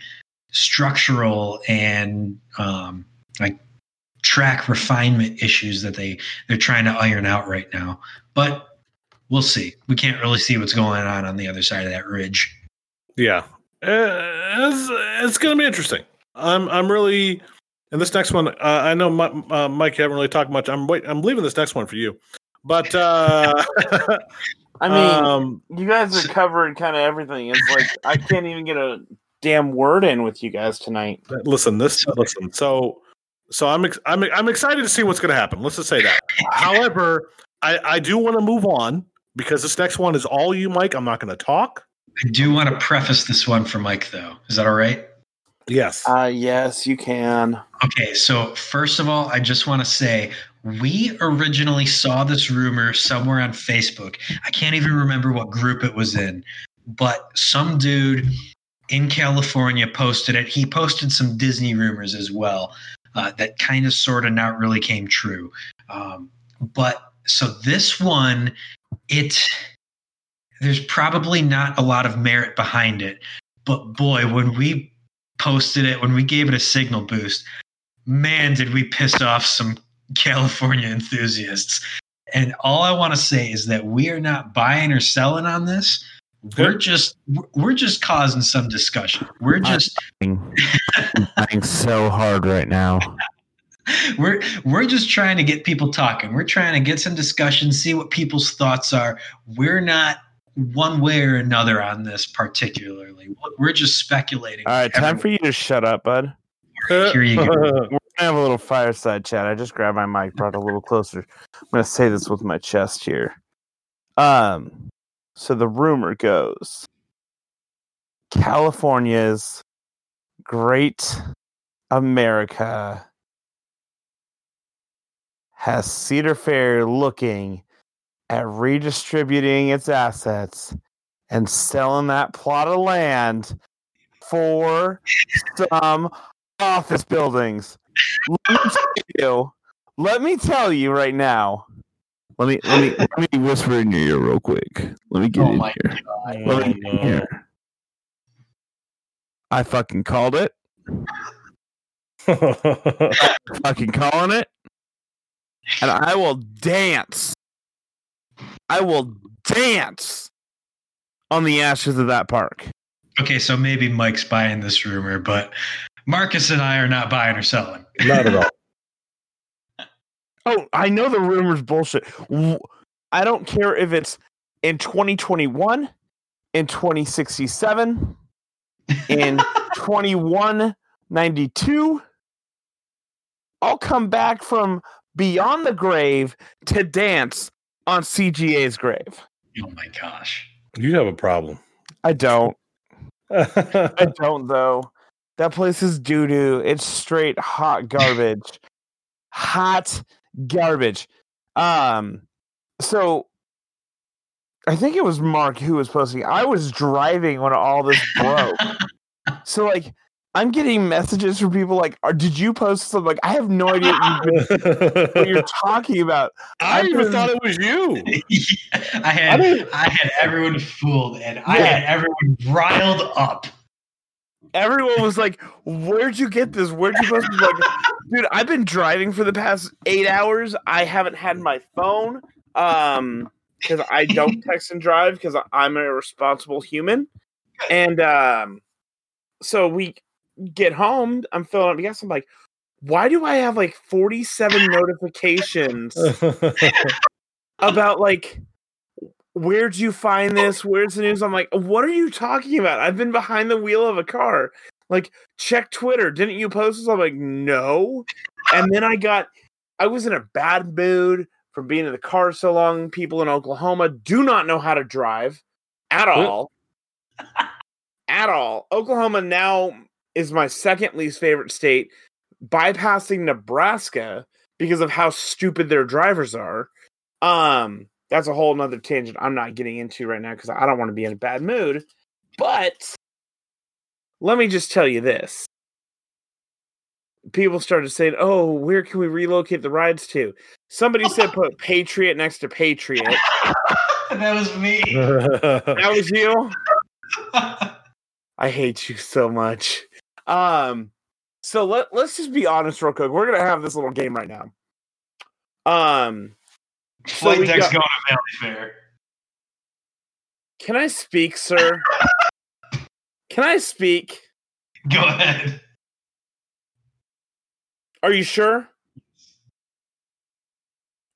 structural and um, like track refinement issues that they they're trying to iron out right now. But we'll see. We can't really see what's going on on the other side of that ridge. Yeah, Uh, it's, it's going to be interesting. I'm I'm really, and this next one, uh, I know Mi- uh, Mike, you haven't really talked much. I'm wait, I'm leaving this next one for you, but uh, <laughs> I mean, um, you guys are covering kind of everything. It's like I can't even get a damn word in with you guys tonight. listen, this listen. So so I'm ex- I'm I'm excited to see what's going to happen. Let's just say that. However, I I do want to move on because this next one is all you, Mike. I'm not going to talk. I do want to preface this one for Mike, though. Is that all right? Yes. Uh yes, you can. Okay, so first of all, I just want to say we originally saw this rumor somewhere on Facebook. I can't even remember what group it was in, but some dude in California posted it. He posted some Disney rumors as well uh, that kind of, sort of, not really came true. Um, but so this one, it there's probably not a lot of merit behind it, but boy, when we posted it, when we gave it a signal boost, man, did we piss off some California enthusiasts. And all I want to say is that we are not buying or selling on this. We're just we're just causing some discussion. We're just Trying so hard right now. <laughs> we're we're just trying to get people talking. We're trying to get some discussion, see what people's thoughts are. We're not one way or another on this particularly. We're just speculating. All right, time for you to shut up, bud. Here you go. <laughs> We're gonna have a little fireside chat. I just grabbed my mic, brought it a little closer. I'm gonna say this with my chest here. Um, so the rumor goes California's great America has Cedar Fair looking at redistributing its assets and selling that plot of land for some office buildings. Let me tell you, let me tell you right now, Let me let me let me whisper in your ear real quick. Let me get Oh in my here. Oh, Let me get in here. I fucking called it. <laughs> Fucking calling it. And I will dance. I will dance on the ashes of that park. Okay, so maybe Mike's buying this rumor, but Marcus and I are not buying or selling. <laughs> Not at all. Oh, I know the rumor's bullshit. I don't care if it's in 2021, in 2067, in <laughs> 2192. I'll come back from beyond the grave to dance on CGA's grave. Oh my gosh. You have a problem. I don't. <laughs> I don't though. That place is doo doo. It's straight hot garbage. hot garbage. Um so I think it was Mark who was posting. I was driving when all this broke. <laughs> so like I'm getting messages from people like, Are, "Did you post something?" Like, I have no idea what, what you're <laughs> talking about. I I've even thought it was you. <laughs> I had I I, had everyone fooled and I had everyone riled up. Everyone was like, "Where'd you get this? Where'd you post?" this?" Like, dude, I've been driving for the past eight hours. I haven't had my phone, um, because I don't text and drive because I'm a responsible human, and um, so we get home. I'm filling up gas. I'm like, why do I have like 47 notifications <laughs> about like? Where'd you find this? Where's the news? I'm like, what are you talking about? I've been behind the wheel of a car. Like, check Twitter. Didn't you post this? I'm like, no. And then I got, I was in a bad mood from being in the car so long. People in Oklahoma do not know how to drive at all. at all. Oklahoma now is my second least favorite state, bypassing Nebraska because of how stupid their drivers are. Um, that's a whole nother tangent I'm not getting into right now because I don't want to be in a bad mood. But let me just tell you this. People started saying, Oh, where can we relocate the rides to? Somebody said <laughs> put Patriot next to Patriot. <laughs> that was me. That was you? <laughs> I hate you so much. Um, so let let's just be honest real quick. We're gonna have this little game right now. Um, Flight we deck's got- going to Valleyfair. can I speak, sir? Can I speak? Go ahead. Are you sure?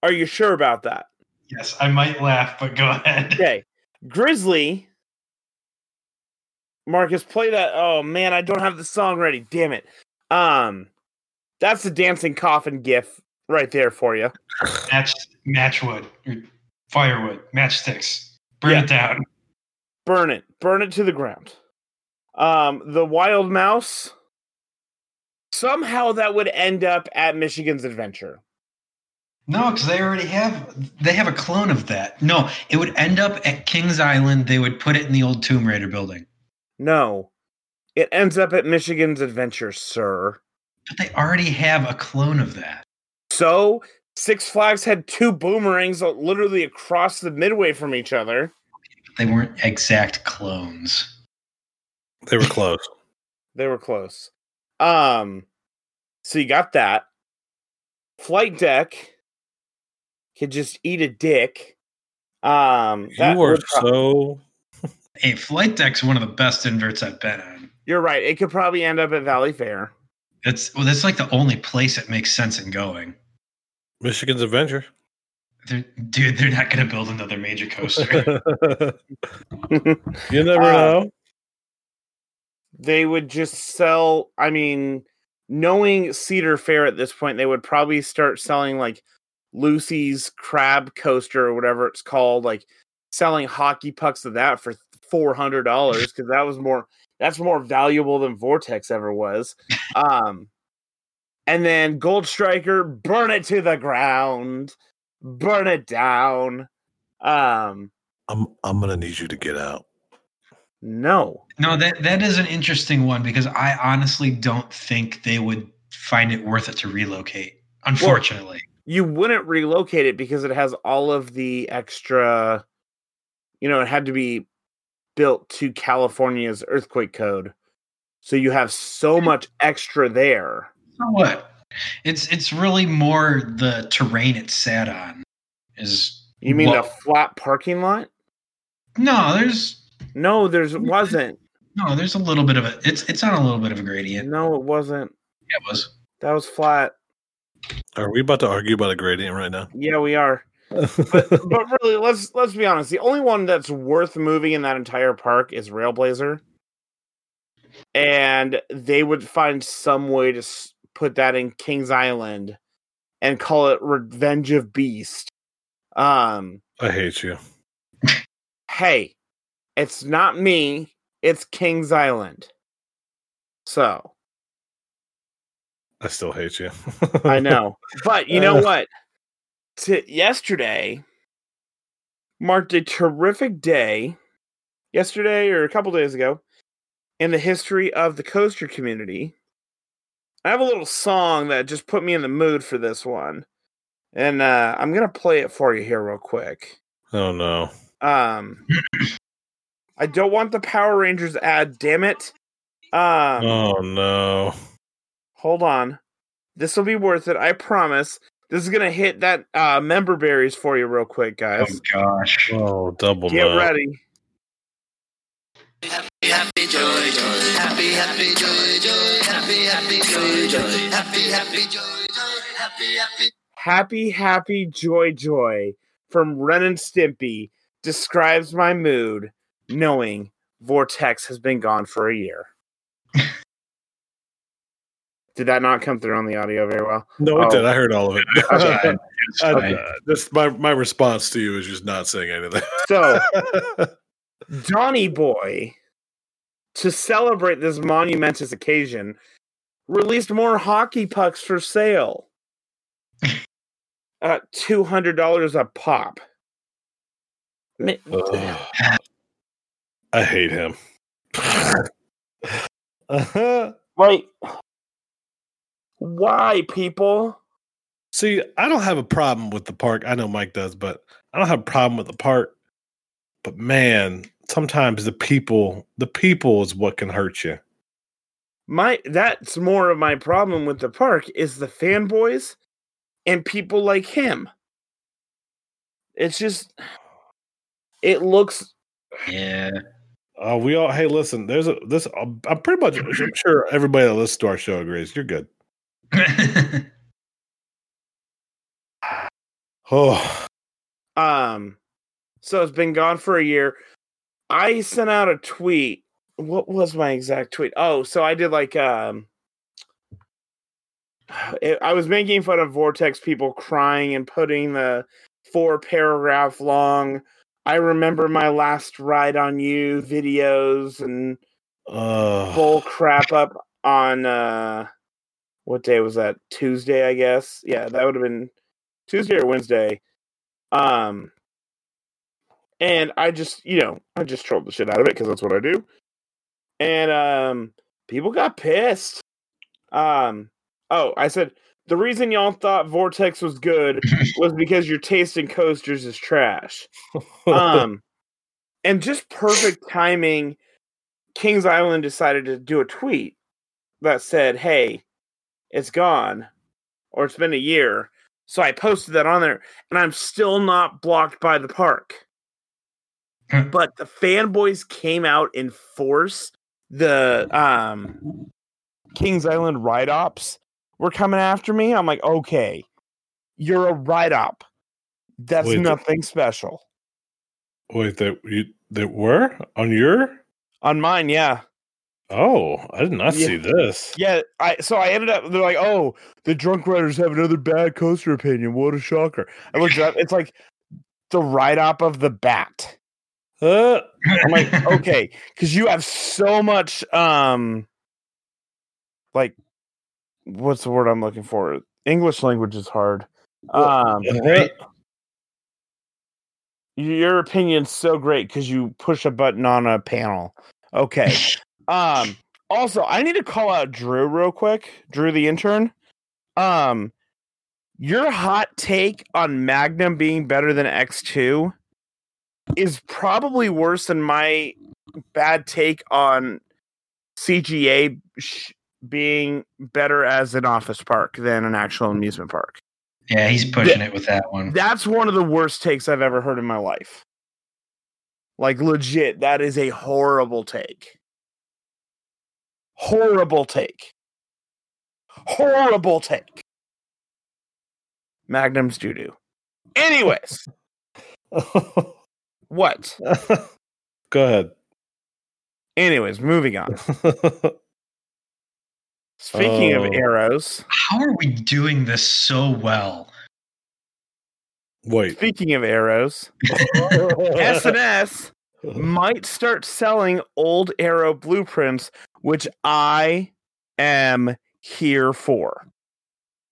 Are you sure about that? Yes, I might laugh, but go ahead. Okay. Grizzly. Marcus, play that. Oh man, I don't have the song ready. Damn it. Um that's the dancing coffin gif right there for you. Match matchwood or firewood, matchsticks. Burn Yeah. it down. Burn it. Burn it to the ground. Um the wild mouse. Somehow that would end up at Michigan's adventure. No, because they already have they have a clone of that. No, it would end up at Kings Island. They would put it in the old Tomb Raider building. No. It ends up at Michigan's adventure, sir. But they already have a clone of that. So Six Flags had two boomerangs literally across the midway from each other. They weren't exact clones. they were close. <laughs> They were close. Um, so you got that. Flight deck could just eat a dick. Um, that You are would so. <laughs> Hey, flight deck's one of the best inverts I've been on. You're right. It could probably end up at Valleyfair. It's well, that's like the only place it makes sense in going. Michigan's Adventure. They're, dude, they're not going to build another major coaster. <laughs> <laughs> you never Uh, know. they would just sell. I mean, knowing Cedar Fair at this point, they would probably start selling like Lucy's crab coaster or whatever it's called, like selling hockey pucks of that for four hundred dollars because that was more that's more valuable than Vortex ever was. <laughs> Um, and then Gold Striker, burn it to the ground, burn it down. Um, I'm I'm gonna need you to get out. no, no, that that is an interesting one because I honestly don't think they would find it worth it to relocate. Unfortunately, you wouldn't relocate it because it has all of the extra you know, it had to be built to California's earthquake code. So you have so much extra there. So what? It's it's really more the terrain it sat on. Is You mean what- the flat parking lot? no? There's No, there's wasn't. no. There's a little bit of a. It's it's on a little bit of a gradient. No, it wasn't. Yeah, it was. That was flat. Are we about to argue about a gradient right now? Yeah, we are. <laughs> but really, let's let's be honest. The only one that's worth moving in that entire park is Railblazer, and they would find some way to s- put that in Kings Island and call it Revenge of Beast. Um, I hate you. hey, it's not me. It's Kings Island. So I still hate you. I know, <laughs> but you know what? T- yesterday marked a terrific day. Yesterday or a couple days ago, in the history of the coaster community. I have a little song that just put me in the mood for this one, and uh, I'm gonna play it for you here real quick. oh no. Um, I don't want the Power Rangers ad. Damn it. Um, Oh no. hold on. This will be worth it. I promise. This is gonna hit that uh member berries for you real quick, guys. Oh gosh. Oh double Get no. ready. Happy joy joy, happy happy joy joy, happy happy joy joy, happy happy joy joy, happy happy. Happy, happy, joy, joy from Ren and Stimpy describes my mood knowing Vortex has been gone for a year. <laughs> Did that not come through on the audio very well? No, it Oh. did. I heard all of it. Okay. It's <laughs> I- fine. uh, this my my response to you is just not saying anything. So, <laughs> Donny Boy, to celebrate this monumentous occasion, released more hockey pucks for sale <laughs> at $200 a pop. Ma- I hate him. <laughs> uh-huh. Like, why, people? See, I don't have a problem with the park. I know Mike does, but I don't have a problem with the park. But man, sometimes the people, the people is what can hurt you. My that's more of my problem with the park is the fanboys and people like him. It's just it looks Yeah. Uh, we all, hey, listen, there's a this. I'm pretty much, I'm sure everybody that listens to our show agrees. You're good. <laughs> <sighs> Oh, um so it's been gone for a year. I sent out a tweet. What was my exact tweet? Oh, so I did like um <sighs> it, I was making fun of Vortex people crying and putting the four paragraph long I remember my last ride on you videos and uh, bull crap up on uh what day was that? Tuesday, I guess. Yeah, that would have been Tuesday or Wednesday. Um and I just, you know, I just trolled the shit out of it because that's what I do. And um people got pissed. Um oh, I said the reason y'all thought Vortex was good <laughs> was because your taste in coasters is trash. Um and just perfect timing kings island decided to do a tweet that said hey it's gone or it's been a year. So i posted that on there and i'm still not blocked by the park. But the fanboys came out in force the um kings island ride ops were coming after me i'm like okay you're a ride op that's Wait, nothing special wait, that you that were on your? On mine, yeah. Oh, I did not Yeah. see this. Yeah, I so I ended up they're like, "Oh, the drunk riders have another bad coaster opinion. What a shocker." I looked it up. It's like the write up of the bat. Uh, I'm like, <laughs> okay, cuz you have so much um like what's the word I'm looking for? English language is hard. Um your opinion's so great because you push a button on a panel. Okay. <laughs> Um also I need to call out Drew real quick. Drew the intern. Um Your hot take on Magnum being better than X2 is probably worse than my bad take on CGA sh- being better as an office park than an actual amusement park. Yeah, he's pushing it with that one. That's one of the worst takes I've ever heard in my life. Like legit, that is a horrible take. Horrible take. Horrible take. Magnum's doo doo. Anyways, <laughs> what? <laughs> Go ahead. Anyways, moving on. <laughs> Speaking of Oh. arrows, How are we doing this so well? Wait. speaking of arrows, S&S <laughs> might start selling old arrow blueprints, which I am here for.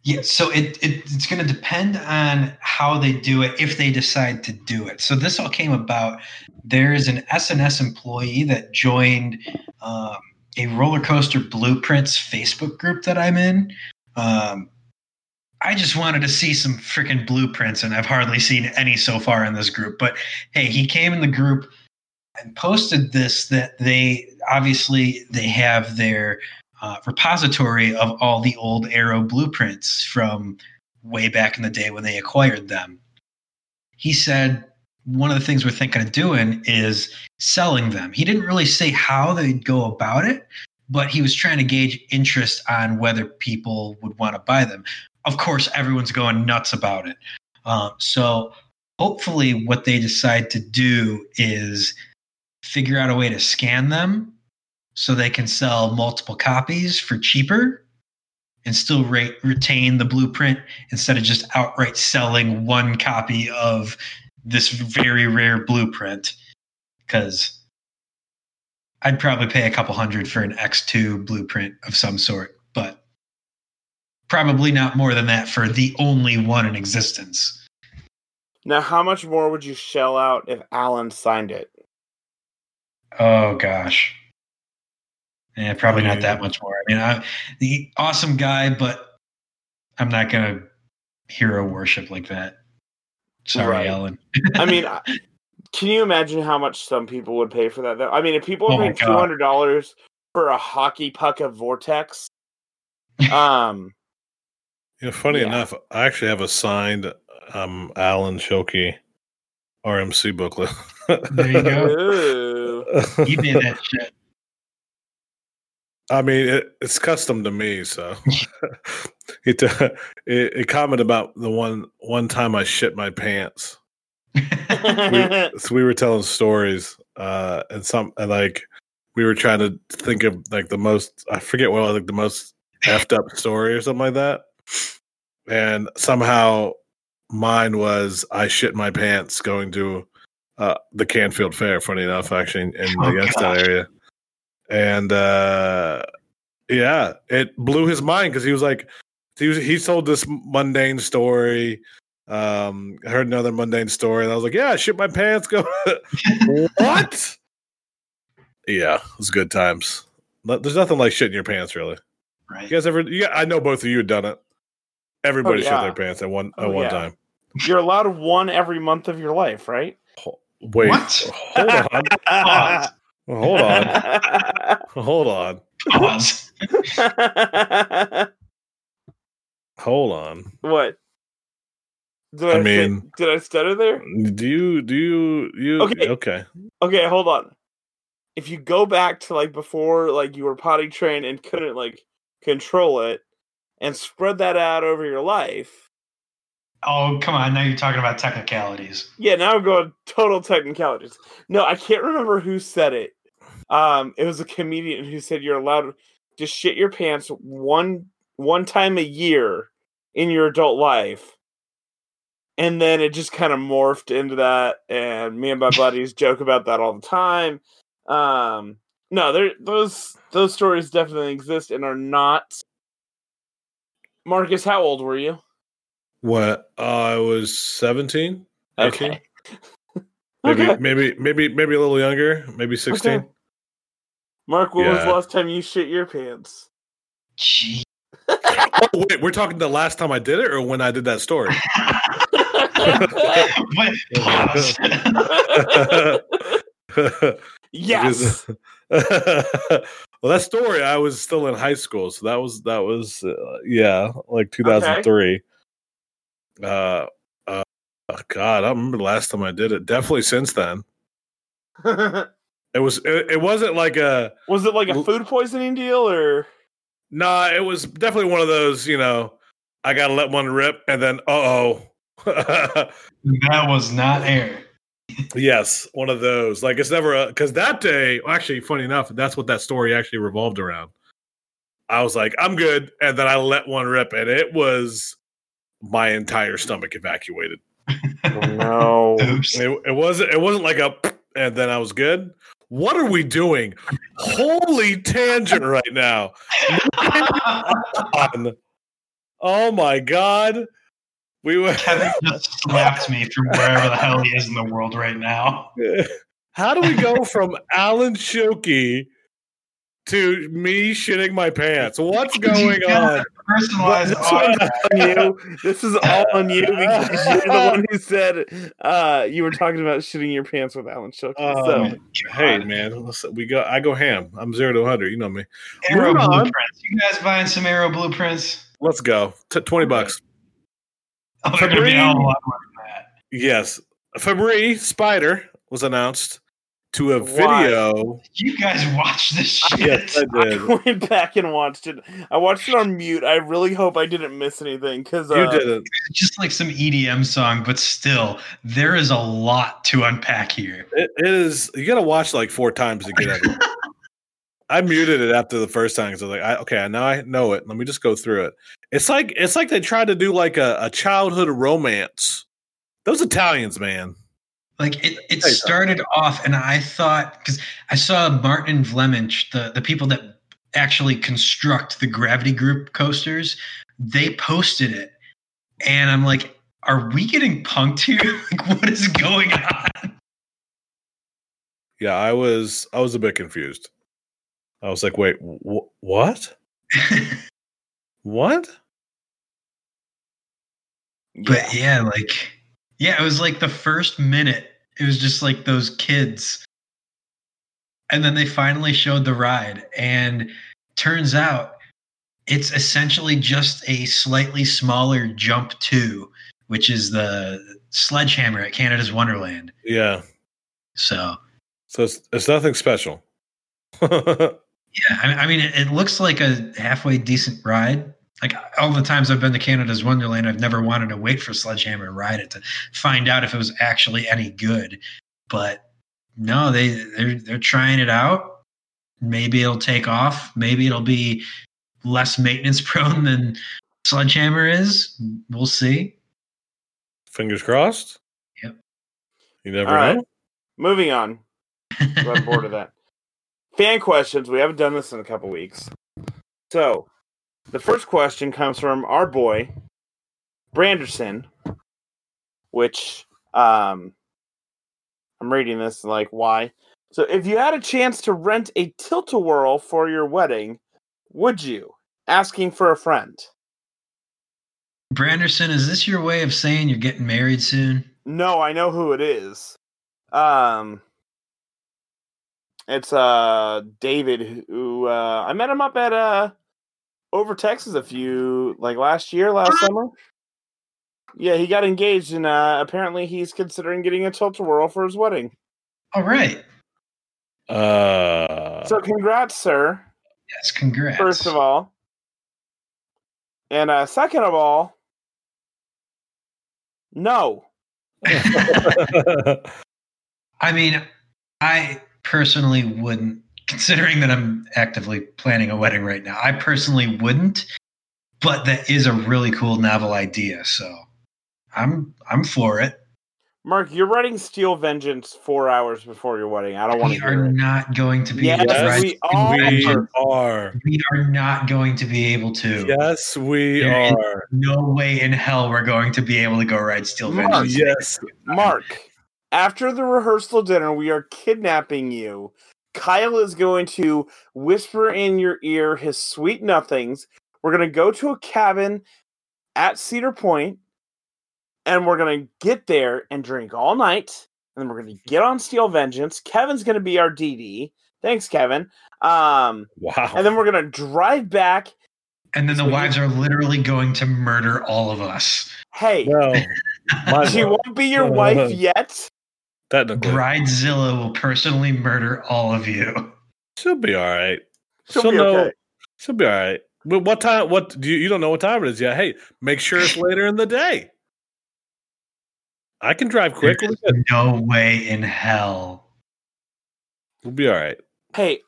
Yeah, so it, it it's going to depend on how they do it if they decide to do it. So this all came about. There is an S&S employee that joined um, a roller coaster blueprints Facebook group that I'm in. Um, I just wanted to see some freaking blueprints, and I've hardly seen any so far in this group. But hey, he came in the group and posted this that they obviously they have their uh, repository of all the old Arrow blueprints from way back in the day when they acquired them. He said one of the things we're thinking of doing is selling them. He didn't really say how they'd go about it, but he was trying to gauge interest on whether people would want to buy them. Of course, everyone's going nuts about it. Um, so hopefully, what they decide to do is figure out a way to scan them so they can sell multiple copies for cheaper and still rate, retain the blueprint instead of just outright selling one copy of this very rare blueprint because I'd probably pay a couple hundred for an X2 blueprint of some sort, but probably not more than that for the only one in existence. Now, how much more would you shell out if Alan signed it? Oh gosh. Yeah, probably not that much more. I mean, I, the awesome guy, but I'm not gonna hero worship like that. Sorry, Right. Ellen. I mean, <laughs> can you imagine how much some people would pay for that? Though, I mean, if people Oh are my paying two hundred dollars for a hockey puck of Vortex, <laughs> um, You know, funny Yeah. enough, I actually have a signed um, Alan Schilke RMC booklet. There you go. <laughs> ooh, You did that shit. I mean, it, it's custom to me, so <laughs> it, uh, it it commented about the one one time I shit my pants. We, <laughs> so we were telling stories, uh, and some and like we were trying to think of like the most I forget what like the most effed up story or something like that, and somehow mine was I shit my pants going to uh, the Canfield Fair. Funny enough, actually, in the Oh, Youngstown gosh. area, and uh, yeah, it blew his mind because he was like, he was he told this mundane story. Um, heard another mundane story, and I was like, "Yeah, I shit my pants." Go, <laughs> what? Yeah, it was good times. There's nothing like shitting your pants, really. Right. You guys ever? Yeah, I know both of you have done it. Everybody shit yeah. their pants at one at Oh, one yeah. time. you're allowed one every month of your life, right? Wait, What? hold on, <laughs> Pause. hold on, <laughs> hold on, Pause. <laughs> hold on. what? Did I I, say- mean- did I stutter there? Do you? Do you? You? Okay. okay. Okay, hold on. If you go back to like before, like you were potty trained and couldn't like control it, and spread that out over your life, Oh, come on. Now you're talking about technicalities. yeah. Now I'm going total technicalities. No, I can't remember who said it. Um, it was a comedian who said you're allowed to shit your pants one one time a year in your adult life. And then it just kind of morphed into that, and me and my <laughs> buddies joke about that all the time. Um, no, there those those stories definitely exist and are not. Marcus, how old were you? What? Uh, I was seventeen. Okay. Maybe, Okay. maybe, maybe, maybe a little younger. Maybe sixteen. Mark, when was the last time you shit your pants? Gee. <laughs> oh, wait, we're talking the last time I did it or when I did that story? <laughs> <laughs> But yes. well, that story, I was still in high school, so that was that was uh, yeah, like 2003. Uh, uh, oh, God, I remember the last time I did it. Definitely since then. <laughs> It was. It, it wasn't like a. Was it like a food poisoning deal or? Nah, it was definitely one of those. You know, I gotta let one rip, and then uh oh. <laughs> that was not air. yes, one of those. Like it's never because that day. Actually, funny enough, that's what that story actually revolved around. I was like, I'm good, and then I let one rip, and it was my entire stomach evacuated. Oh, no. <laughs> It, it wasn't. It wasn't like a, and then I was good. What are we doing? Holy tangent right now! Oh my god, we were. <laughs> Kevin just slapped me from wherever the hell he is in the world right now. How do we go from Alan Schilke to me shitting my pants? What's <laughs> going on? Personalized This one's on you. This is all on you because <laughs> you're the one who said uh, you were talking about shitting your pants with Alan Schilke. Um, so hey man, listen, we go. I go ham. I'm zero to hundred. You know me. Arrow Moving blueprints. You guys buying some arrow blueprints? Let's go. T- Twenty bucks. Oh, they're be a hell of a lot more than that. Yes, Fabbri Spider was announced to a Why? video. You guys watch this <laughs> shit. Yes, I did. I went back and watched it. I watched it on mute. I really hope I didn't miss anything because uh, You didn't. Just like some EDM song, but still, there is a lot to unpack here. It, it is. You got to watch like four times to get it. <laughs> I muted it after the first time because I was like, I, okay, now I know it. Let me just go through it. It's like it's like they tried to do like a, a childhood romance. Those Italians, man. Like it, it started off, and I thought because I saw Martin and Vleminckx, the the people that actually construct the Gravity Group coasters, they posted it, and I'm like, are we getting punked here? <laughs> like, what is going on? Yeah, I was I was a bit confused. I was like, wait, wh- what? <laughs> What? But yeah, like yeah, it was like the first minute. It was just like those kids. And then they finally showed the ride and turns out it's essentially just a slightly smaller jump 2, which is the sledgehammer at Canada's Wonderland. Yeah. So, So it's it's nothing special. <laughs> yeah, I, I mean it, it looks like a halfway decent ride. Like all the times I've been to Canada's Wonderland, I've never wanted to wait for Sledgehammer to ride it to find out if it was actually any good. But no, they they're they're trying it out. Maybe it'll take off. Maybe it'll be less maintenance <laughs> prone than Sledgehammer is. We'll see. Fingers crossed. Yep. You never All right. know. Moving on. I'm bored of that. Fan questions. We haven't done this in a couple weeks. So, the first question comes from our boy, Branderson, which um, I'm reading this like, why? So, if you had a chance to rent a tilt a whirl for your wedding, would you? Asking for a friend. Branderson, is this your way of saying you're getting married soon? No, I know who it is. Um it's uh David who uh I met him up at uh over Texas a few like last year, last summer. Yeah, he got engaged and uh apparently he's considering getting a tilt whirl for his wedding. All right. Uh, So congrats, sir, Yes, congrats. first of all. And uh second of all, no. <laughs> I mean, I personally wouldn't, considering that I'm actively planning a wedding right now, I personally wouldn't, but that is a really cool novel idea. So I'm I'm for it. Mark, you're writing Steel Vengeance four hours before your wedding. I don't want to. We to are it. not going to be Yes, able to we are. We are. We are not going to be able to. Yes, we There is are. No way in hell we're going to be able to go ride Steel Mark, Vengeance. Yes. Mark, after the rehearsal dinner, we are kidnapping you. Kyle is going to whisper in your ear his sweet nothings. We're gonna go to a cabin at Cedar Point, and we're gonna get there and drink all night. And then we're gonna get on Steel Vengeance. Kevin's gonna be our DD. Thanks, Kevin. Um, Wow. and then we're gonna drive back. And then the wives are literally going to murder all of us. Hey, no, <laughs> she won't be your wife yet. Technically, Bridezilla will personally murder all of you. she'll be all right. She'll She'll be know. okay. She'll be all right. But what time? What do you, you don't know what time it is yet? Hey, make sure it's later in the day. I can drive quick. We'll There's be, good. no way in hell. We'll be all right. Hey,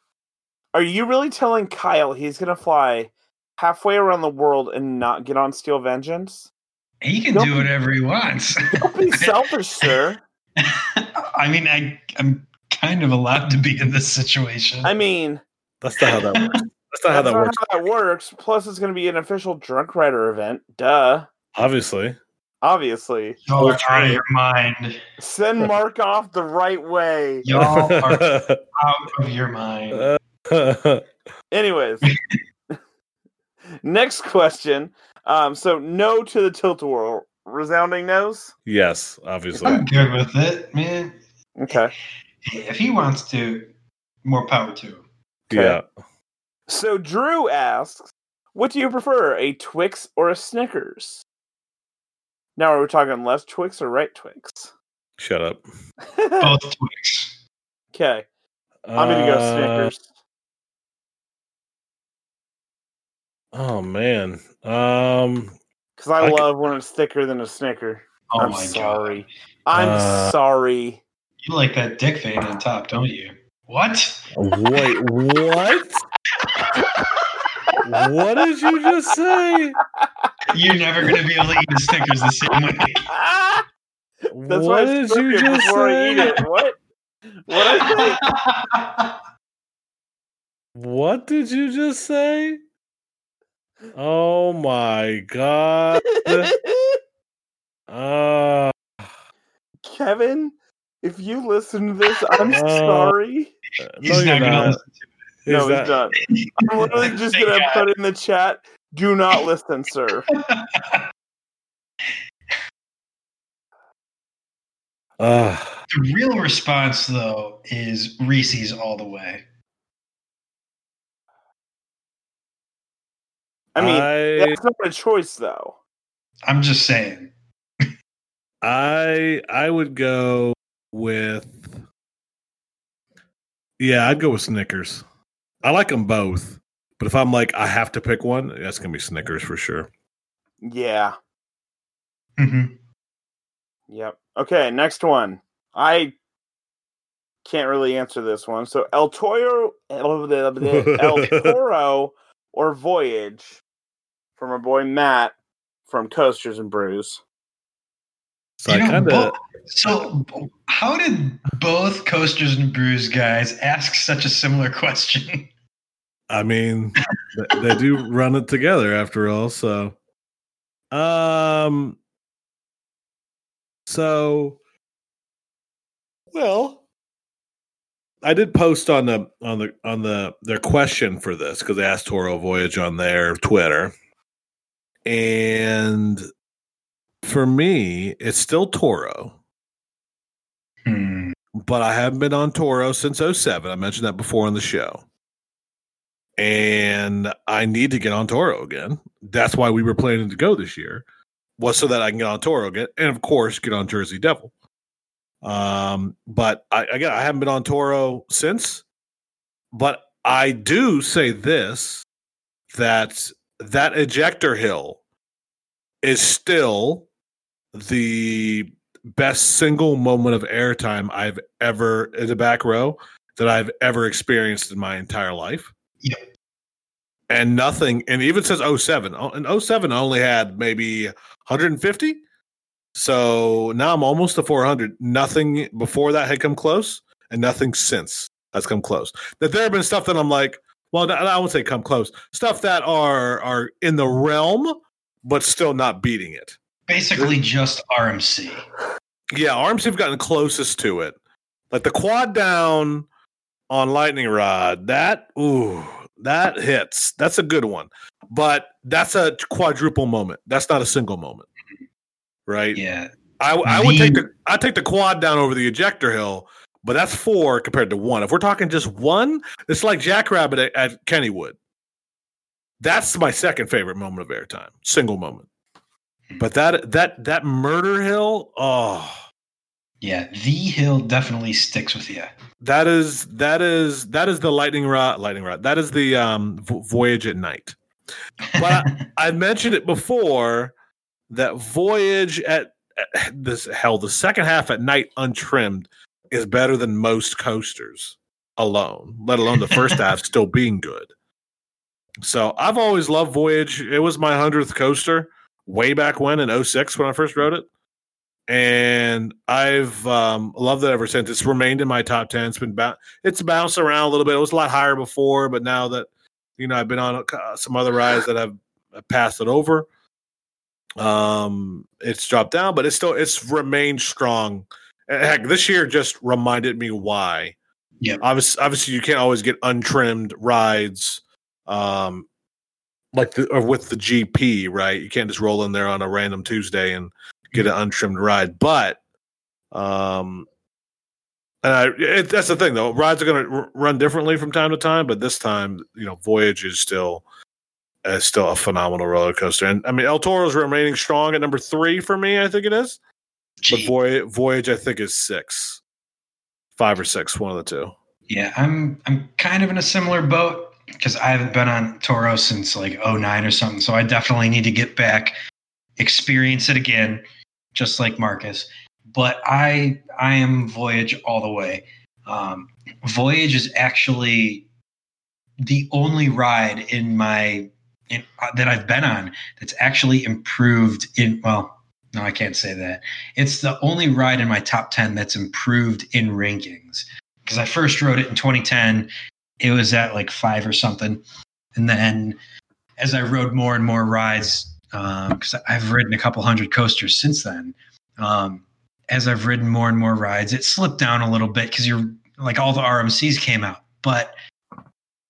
are you really telling Kyle he's gonna fly halfway around the world and not get on Steel Vengeance? He can Don't do be- whatever he wants. Don't be <laughs> selfish, sir. I mean, I, I'm kind of allowed to be in this situation. I mean, That's not how that works. That's not how that works. how that works. Plus, it's going to be an official drunk rider event. Duh. Obviously. Obviously, Y'all are out of your mind. send <laughs> Mark off the right way. Y'all are <laughs> out of your mind. <laughs> Anyways, next question. Um, so no to the tilt a whirl. Resounding nose. yes, obviously. I'm good with it, man. Okay. If he wants to, more power to him. Yeah. So Drew asks, "What do you prefer, a Twix or a Snickers?" Now, are we talking left Twix or right Twix? Shut up. <laughs> Both Twix. okay, I'm gonna go Uh, Snickers. Oh man. Um Because I love when it's thicker than a Snicker. Oh I'm my sorry. god. I'm Uh, sorry. You like that dick vein on top, don't you? What? wait, what? what did you just say? You're never gonna be able to eat a Snickers the same way. <laughs> That's why what I did you just before I say? What? What? I <laughs> What did you just say? Oh my god. think? Uh Kevin, if you listen to this, I'm Uh, sorry. He's you're not gonna not. listen No, Is he's that- not. I'm <laughs> literally just Thank gonna God. put in the chat. Do not listen, sir. Uh, The real response, though, is Reese's all the way. I mean, I that's not a choice, though. I'm just saying. I I would go with Yeah, I'd go with Snickers. I like them both, but if I'm like I have to pick one, that's gonna be Snickers for sure. Yeah. hmm Yep. Okay, next one. I can't really answer this one. So El Toro, El, <laughs> El Toro <laughs> or Voyage from our boy Matt from Coasters and Brews. So You know, kind of bo- so how did both coasters and brews guys ask such a similar <laughs> question? I mean they do run it together after all. So, um, so well, I did post on the on the on the their question for this because they asked Toro Voyage on their Twitter, and for me, it's still Toro. Hmm. but I haven't been on Toro since 07. I mentioned that before on the show. And I need to get on Toro again. That's why we were planning to go this year, was so that I can get on Toro again. And of course, get on Jersey Devil. Um, but I again I haven't been on Toro since. But I do say this that that ejector hill is still the best single moment of airtime I've ever in the back row that I've ever experienced in my entire life. Yep. And nothing, and even says 07. Oh, And 07 I only had maybe 150. So now I'm almost to 400. Nothing before that had come close, and nothing since has come close. That there have been stuff that I'm like, well, I won't say come close. Stuff that are are in the realm, but still not beating it. Basically, just RMC. Yeah, arms have gotten closest to it. Like the quad down on lightning rod, that ooh, that hits. That's a good one. but that's a quadruple moment. That's not a single moment, right? Yeah. I, I would take the I take the quad down over the ejector hill, but that's four compared to one. If we're talking just one, it's like Jackrabbit at, at Kennywood. That's my second favorite moment of airtime, single moment. But that that that murder hill, oh, Yeah. The hill definitely sticks with you. that is that is that is the lightning rod, lightning rod. That is the um, vo- voyage at night. But I <laughs> mentioned it before that voyage at, at this hell the second half at night untrimmed is better than most coasters alone, let alone the first half <laughs> still being good. So I've always loved Voyage. It was my hundredth coaster way back when in 06 when I first rode it. And I've um, loved it ever since. It's remained in my top 10. It's been ba- it's bounced around a little bit. It was a lot higher before, but now that you know I've been on uh, some other rides that have have passed it over, um, it's dropped down, but it's still it's remained strong. Heck, this year just reminded me why. Yeah. Obviously, obviously, you can't always get untrimmed rides, um, like the or with the GP, right? You can't just roll in there on a random Tuesday and get an untrimmed ride. But, um, and I, it, that's the thing though. Rides are going to r- run differently from time to time, but this time, you know, Voyage is still is still a phenomenal roller coaster. And I mean, El Toro's remaining strong at number three for me. I think it is. But Gee. Voyage, Voyage, I think is six, five or six, one of the two. Yeah, I'm I'm kind of in a similar boat because I haven't been on Toro since like 09 or something. So I definitely need to get back, experience it again, just like Marcus. But I I am Voyage all the way. Um, Voyage is actually the only ride in my in, uh, that I've been on that's actually improved in well. No, I can't say that. It's the only ride in my top 10 that's improved in rankings because I first rode it in 2010. It was at like five or something. And then as I rode more and more rides, because I've ridden a couple hundred coasters since then, um, as I've ridden more and more rides, it slipped down a little bit because you're like all the RMCs came out. But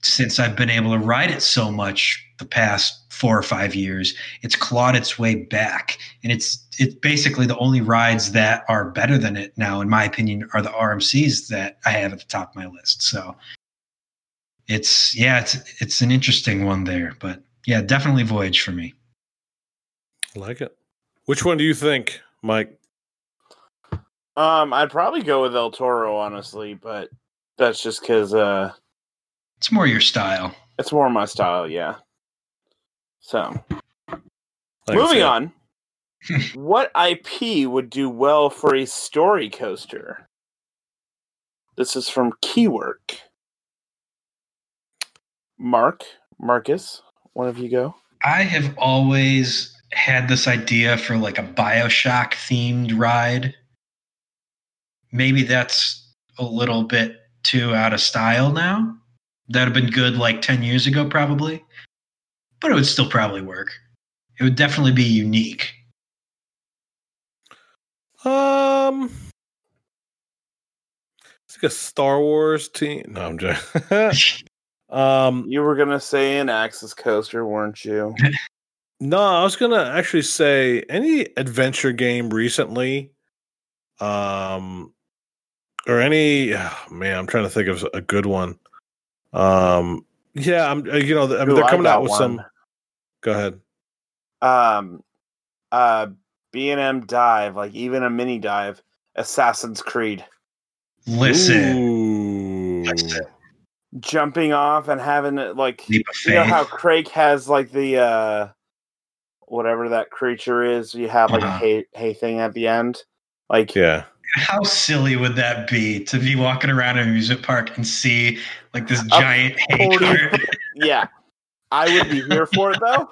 since I've been able to ride it so much the past four or five years, it's clawed its way back. And it's it's basically the only rides that are better than it now, in my opinion, are the RMCs that I have at the top of my list. So it's yeah, it's it's an interesting one there. But yeah, definitely Voyage for me. I like it. Which one do you think, Mike? Um, I'd probably go with El Toro, honestly, but that's just because uh, It's more your style. it's more my style. Yeah. So Like moving on, <laughs> what IP would do well for a story coaster? This is from Keywork. Mark, Marcus, one of you go. I have always had this idea for like a Bioshock themed ride. Maybe that's a little bit too out of style now. That'd have been good like 10 years ago, probably. But it would still probably work. It would definitely be unique. Um, it's like a Star Wars team. No, I'm joking. <laughs> um, You were gonna say an Axis coaster, weren't you? <laughs> no, I was gonna actually say any adventure game recently, um, or any. oh, <sighs> man, I'm trying to think of a good one. Um, yeah, I'm. uh, You know, I mean, Ooh, they're coming out with one. some. Go ahead. Um, uh, B and M dive, like even a mini dive, Assassin's Creed, Listen, Listen. jumping off and having it like you know how Craig has like the uh whatever that creature is. You have like a Uh-huh. hay hay thing at the end, like Yeah. How silly would that be to be walking around an amusement park and see like this giant hay 40 cart? <laughs> yeah. I would be here for it though.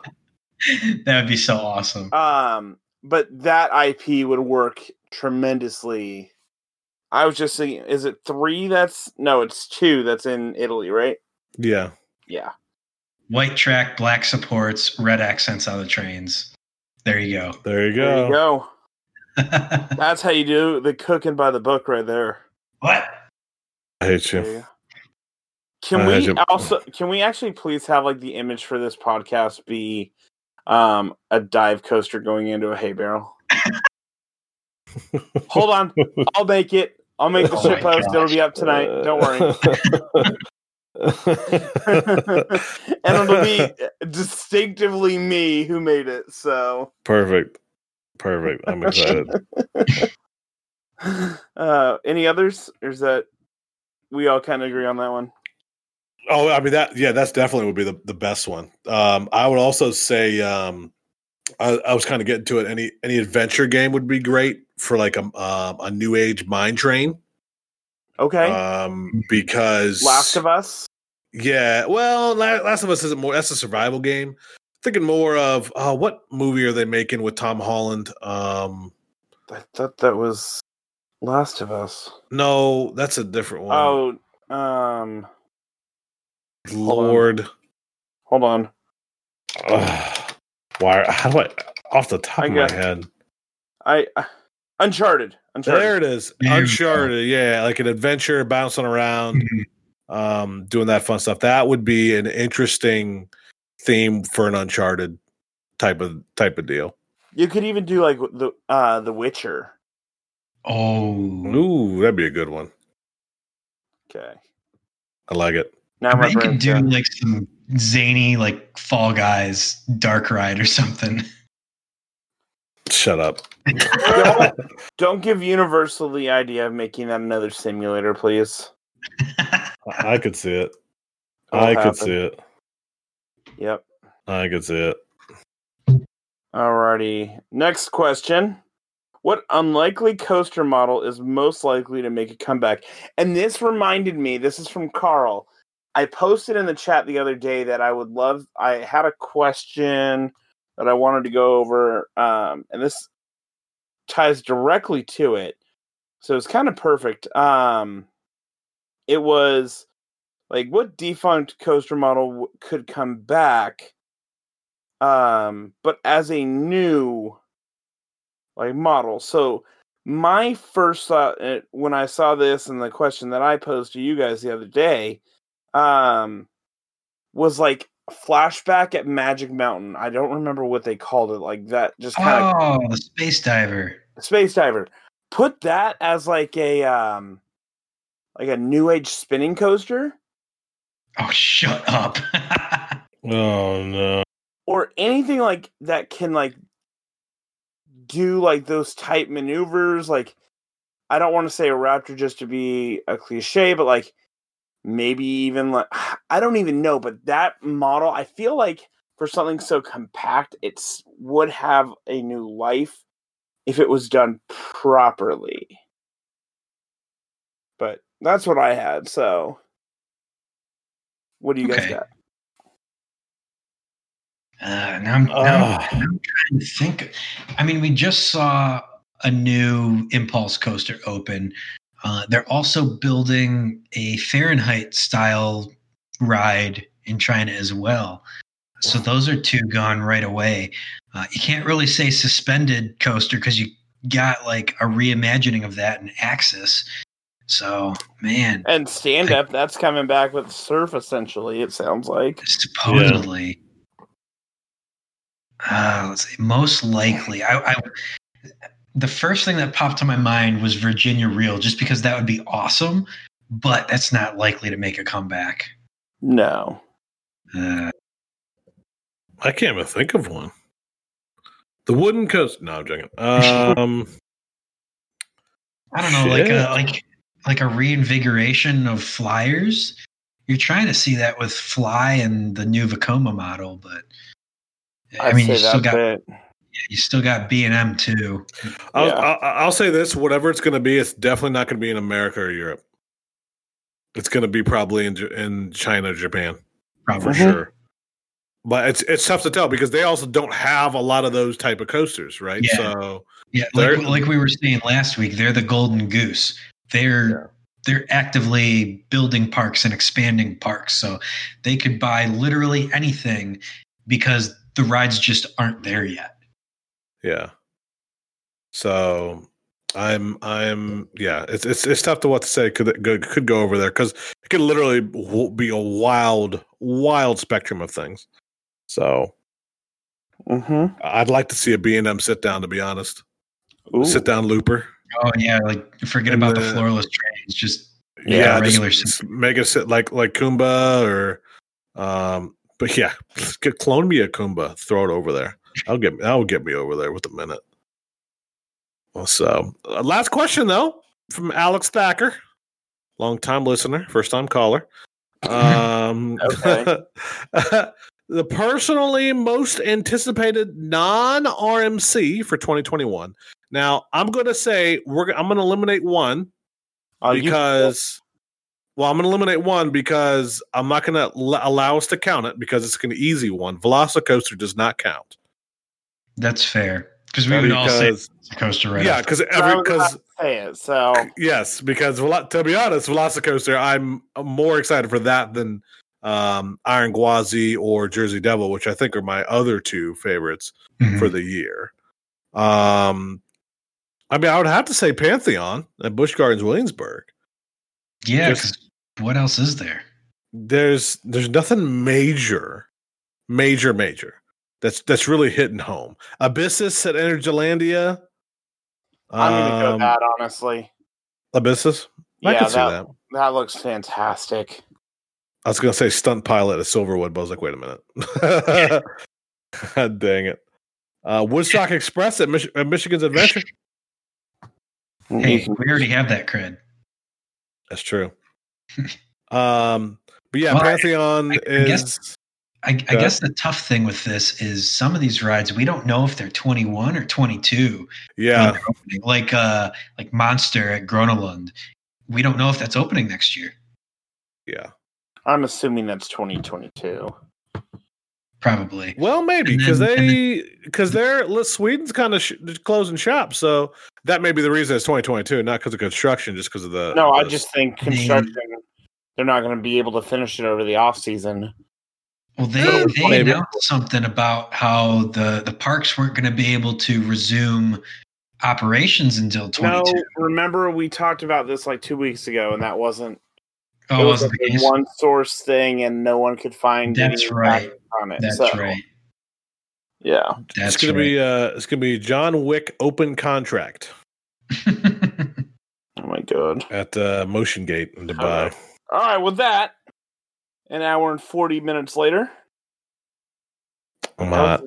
<laughs> that would be so awesome. Um, but that IP would work tremendously. I was just thinking, is it three? That's no, it's two. That's in Italy, right? Yeah. Yeah. White track, black supports, red accents on the trains. There you go. There you There go. you go. That's how you do the cooking by the book right there. what? I hate you. you. Can Uh, we has also can we actually please have like the image for this podcast be um a dive coaster going into a hay barrel? <laughs> Hold on. I'll make it. I'll make the Oh shit my post. It'll be up tonight. Don't worry. <laughs> <laughs> and it'll be distinctively me who made it. So Perfect. Perfect. I'm excited. <laughs> uh any others? Or is that we all kind of agree on that one? Oh, I mean that. Yeah, that's definitely would be the, the best one. Um, I would also say um, I, I was kind of getting to it. Any any adventure game would be great for like a um, a new age mine train. Okay. Um, because Last of Us. yeah, well, La- Last of Us isn't more. That's a survival game. Thinking more of uh, what movie are they making with Tom Holland? Um, I thought that was Last of Us. no, that's a different one. Oh, um. Lord, hold on. Ugh. why? How do I? Off the top I of got- my head. I uh, Uncharted. Uncharted. There it is. There we go. Uncharted. Yeah, like an adventure, bouncing around, Mhm. um, doing that fun stuff. That would be an interesting theme for an Uncharted type of type of deal. You could even do like the uh The Witcher. Oh, Ooh, that'd be a good one. Okay. I like it. Now I my you could do done. like some zany, like Fall Guys Dark Ride or something. Shut up. don't, <laughs> don't give Universal the idea of making that another simulator, please. I could see it. It'll I could see it. Yep. I could see it. Alrighty. Next question. What unlikely coaster model is most likely to make a comeback? And this reminded me, this is from Carl. I posted in the chat the other day that I would love I had a question that I wanted to go over. Um, and this ties directly to it. So it's kind of perfect. Um it was like what defunct coaster model w- could come back um but as a new like model? So my first thought uh, when i saw this and the question that i posed to you guys the other day um was like flashback at magic mountain. I don't remember what they called it like that just kind of oh, the space diver. space diver. Put that as like a um like a new age spinning coaster Oh, shut up. <laughs> Oh no. or anything like that can like do like those type maneuvers like i don't want to say a raptor just to be a cliche but like maybe even like <sighs> i don't even know but that model i feel like for something so compact it's would have a new life if it was done properly but that's what i had so what do you guys got Uh, now, I'm, now, Ugh. I'm trying to think. I mean, we just saw a new Impulse coaster open. Uh, they're also building a Fahrenheit style ride in China as well. So those are two gone right away. Uh, you can't really say suspended coaster because you got like a reimagining of that in Axis. So man, And stand up, that's coming back with surf essentially, it sounds like. supposedly. Uh, let's see. Most likely, I, I the first thing that popped to my mind was Virginia Reel, just because that would be awesome. But that's not likely to make a comeback. No. Uh, I can't even think of one. The wooden coast. No, I'm joking. <laughs> Um, I don't know, like Shit. a like like a reinvigoration of flyers. You're trying to see that with Fly and the new Vekoma model, but I I'd mean, you still got it. you still got B and M too. I'll, Yeah. I'll, I'll say this: whatever it's going to be, it's definitely not going to be in America or Europe. It's going to be probably in in China, or Japan, Probably. for Mhm. sure. But it's it's tough to tell because they also don't have a lot of those type of coasters, right? Yeah. So Yeah, like, like we were saying last week, they're the golden goose. They're Yeah. they're actively building parks and expanding parks, so they could buy literally anything because the rides just aren't there yet. yeah. So I'm I'm yeah. It's it's it's tough to what to say. Could it go, could go over there because it could literally be a wild wild spectrum of things. So Mm-hmm. I'd like to see a B and M sit down. To be honest, sit down looper. Oh yeah, like forget And about the the- floorless trains. Just Yeah, regular just, sit- just sit like like Kumba or um. But yeah, <laughs> get clone me a Kumba. Throw it over there. I'll get that'll get me over there with a minute. So uh, last question though from Alex Thacker, long time listener, first time caller. <laughs> Um, Okay. <laughs> the personally most anticipated non RMC for 2021. Now I'm going to say we're I'm going to eliminate one you- because well i'm going to eliminate one because i'm not going to l- allow us to count it because it's an easy one velocicoaster does not count that's fair because we would all say because coaster right. yeah because I every because say it. So yes because Velo- to be honest velocicoaster i'm more excited for that than um iron gwazi or jersey devil which i think are my other two favorites Mhm. for the year um i mean i would have to say pantheon at busch gardens williamsburg yeah. 'cause what else is there? there's there's nothing major, major, major that's that's really hitting home. Abyssus at Energylandia. I'm gonna go Um, that honestly. Abyssus. I yeah, can see that, that. that looks fantastic. I was gonna say stunt pilot at Silverwood, but I was like, wait a minute. <laughs> <laughs> God dang it. Uh, Woodstock Express at, Mich- at Michigan's Adventure. <laughs> Hey, we already have that cred. That's true. <laughs> um, but yeah, Well, Pantheon I- I is. guess- I, I guess the tough thing with this is some of these rides we don't know if they're 21 or 22. yeah, like uh like Monster at Gröna Lund. We don't know if that's opening next year. yeah. I'm assuming that's 2022. Probably. Well, maybe because they because they're Sweden's kind of sh- closing shop, so that may be the reason it's 2022, not because of construction, just because of the. No, I just think construction. They're not going to be able to finish it over the off season. Well, they, Oh, they maybe. announced something about how the, the parks weren't going to be able to resume operations until 22. No, remember we talked about this like two weeks ago, and that wasn't. oh, it was wasn't like a one source thing, and no one could find. That's any right. facts on it. That's So, right. Yeah. That's it's gonna right. be uh it's gonna be John Wick open contract <laughs> Oh my god. at uh, Motion Gate in Dubai. All right, with that, an hour and forty minutes later, I'm not-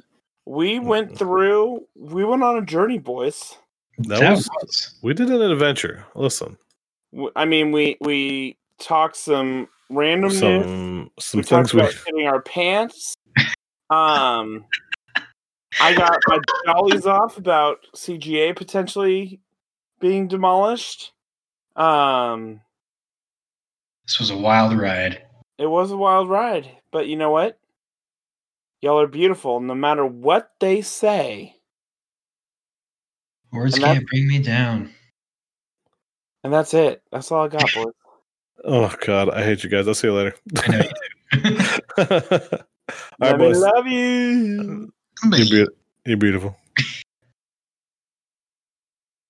we went through. We went on a journey, boys. that, That was, was- we did an adventure. Listen, I mean, we we talked some random news. some some we talked things we about shitting our pants. Um, I got my jollies off about CGA potentially being demolished. Um, this was a wild ride. it was a wild ride, but you know what? Y'all are beautiful, no matter what they say. Words And can't bring me down. And that's it. That's all I got, boys. <laughs> oh god, I hate you guys. I'll see you later. I know you <laughs> <laughs> All right, boys. love you. You're, be- you're beautiful.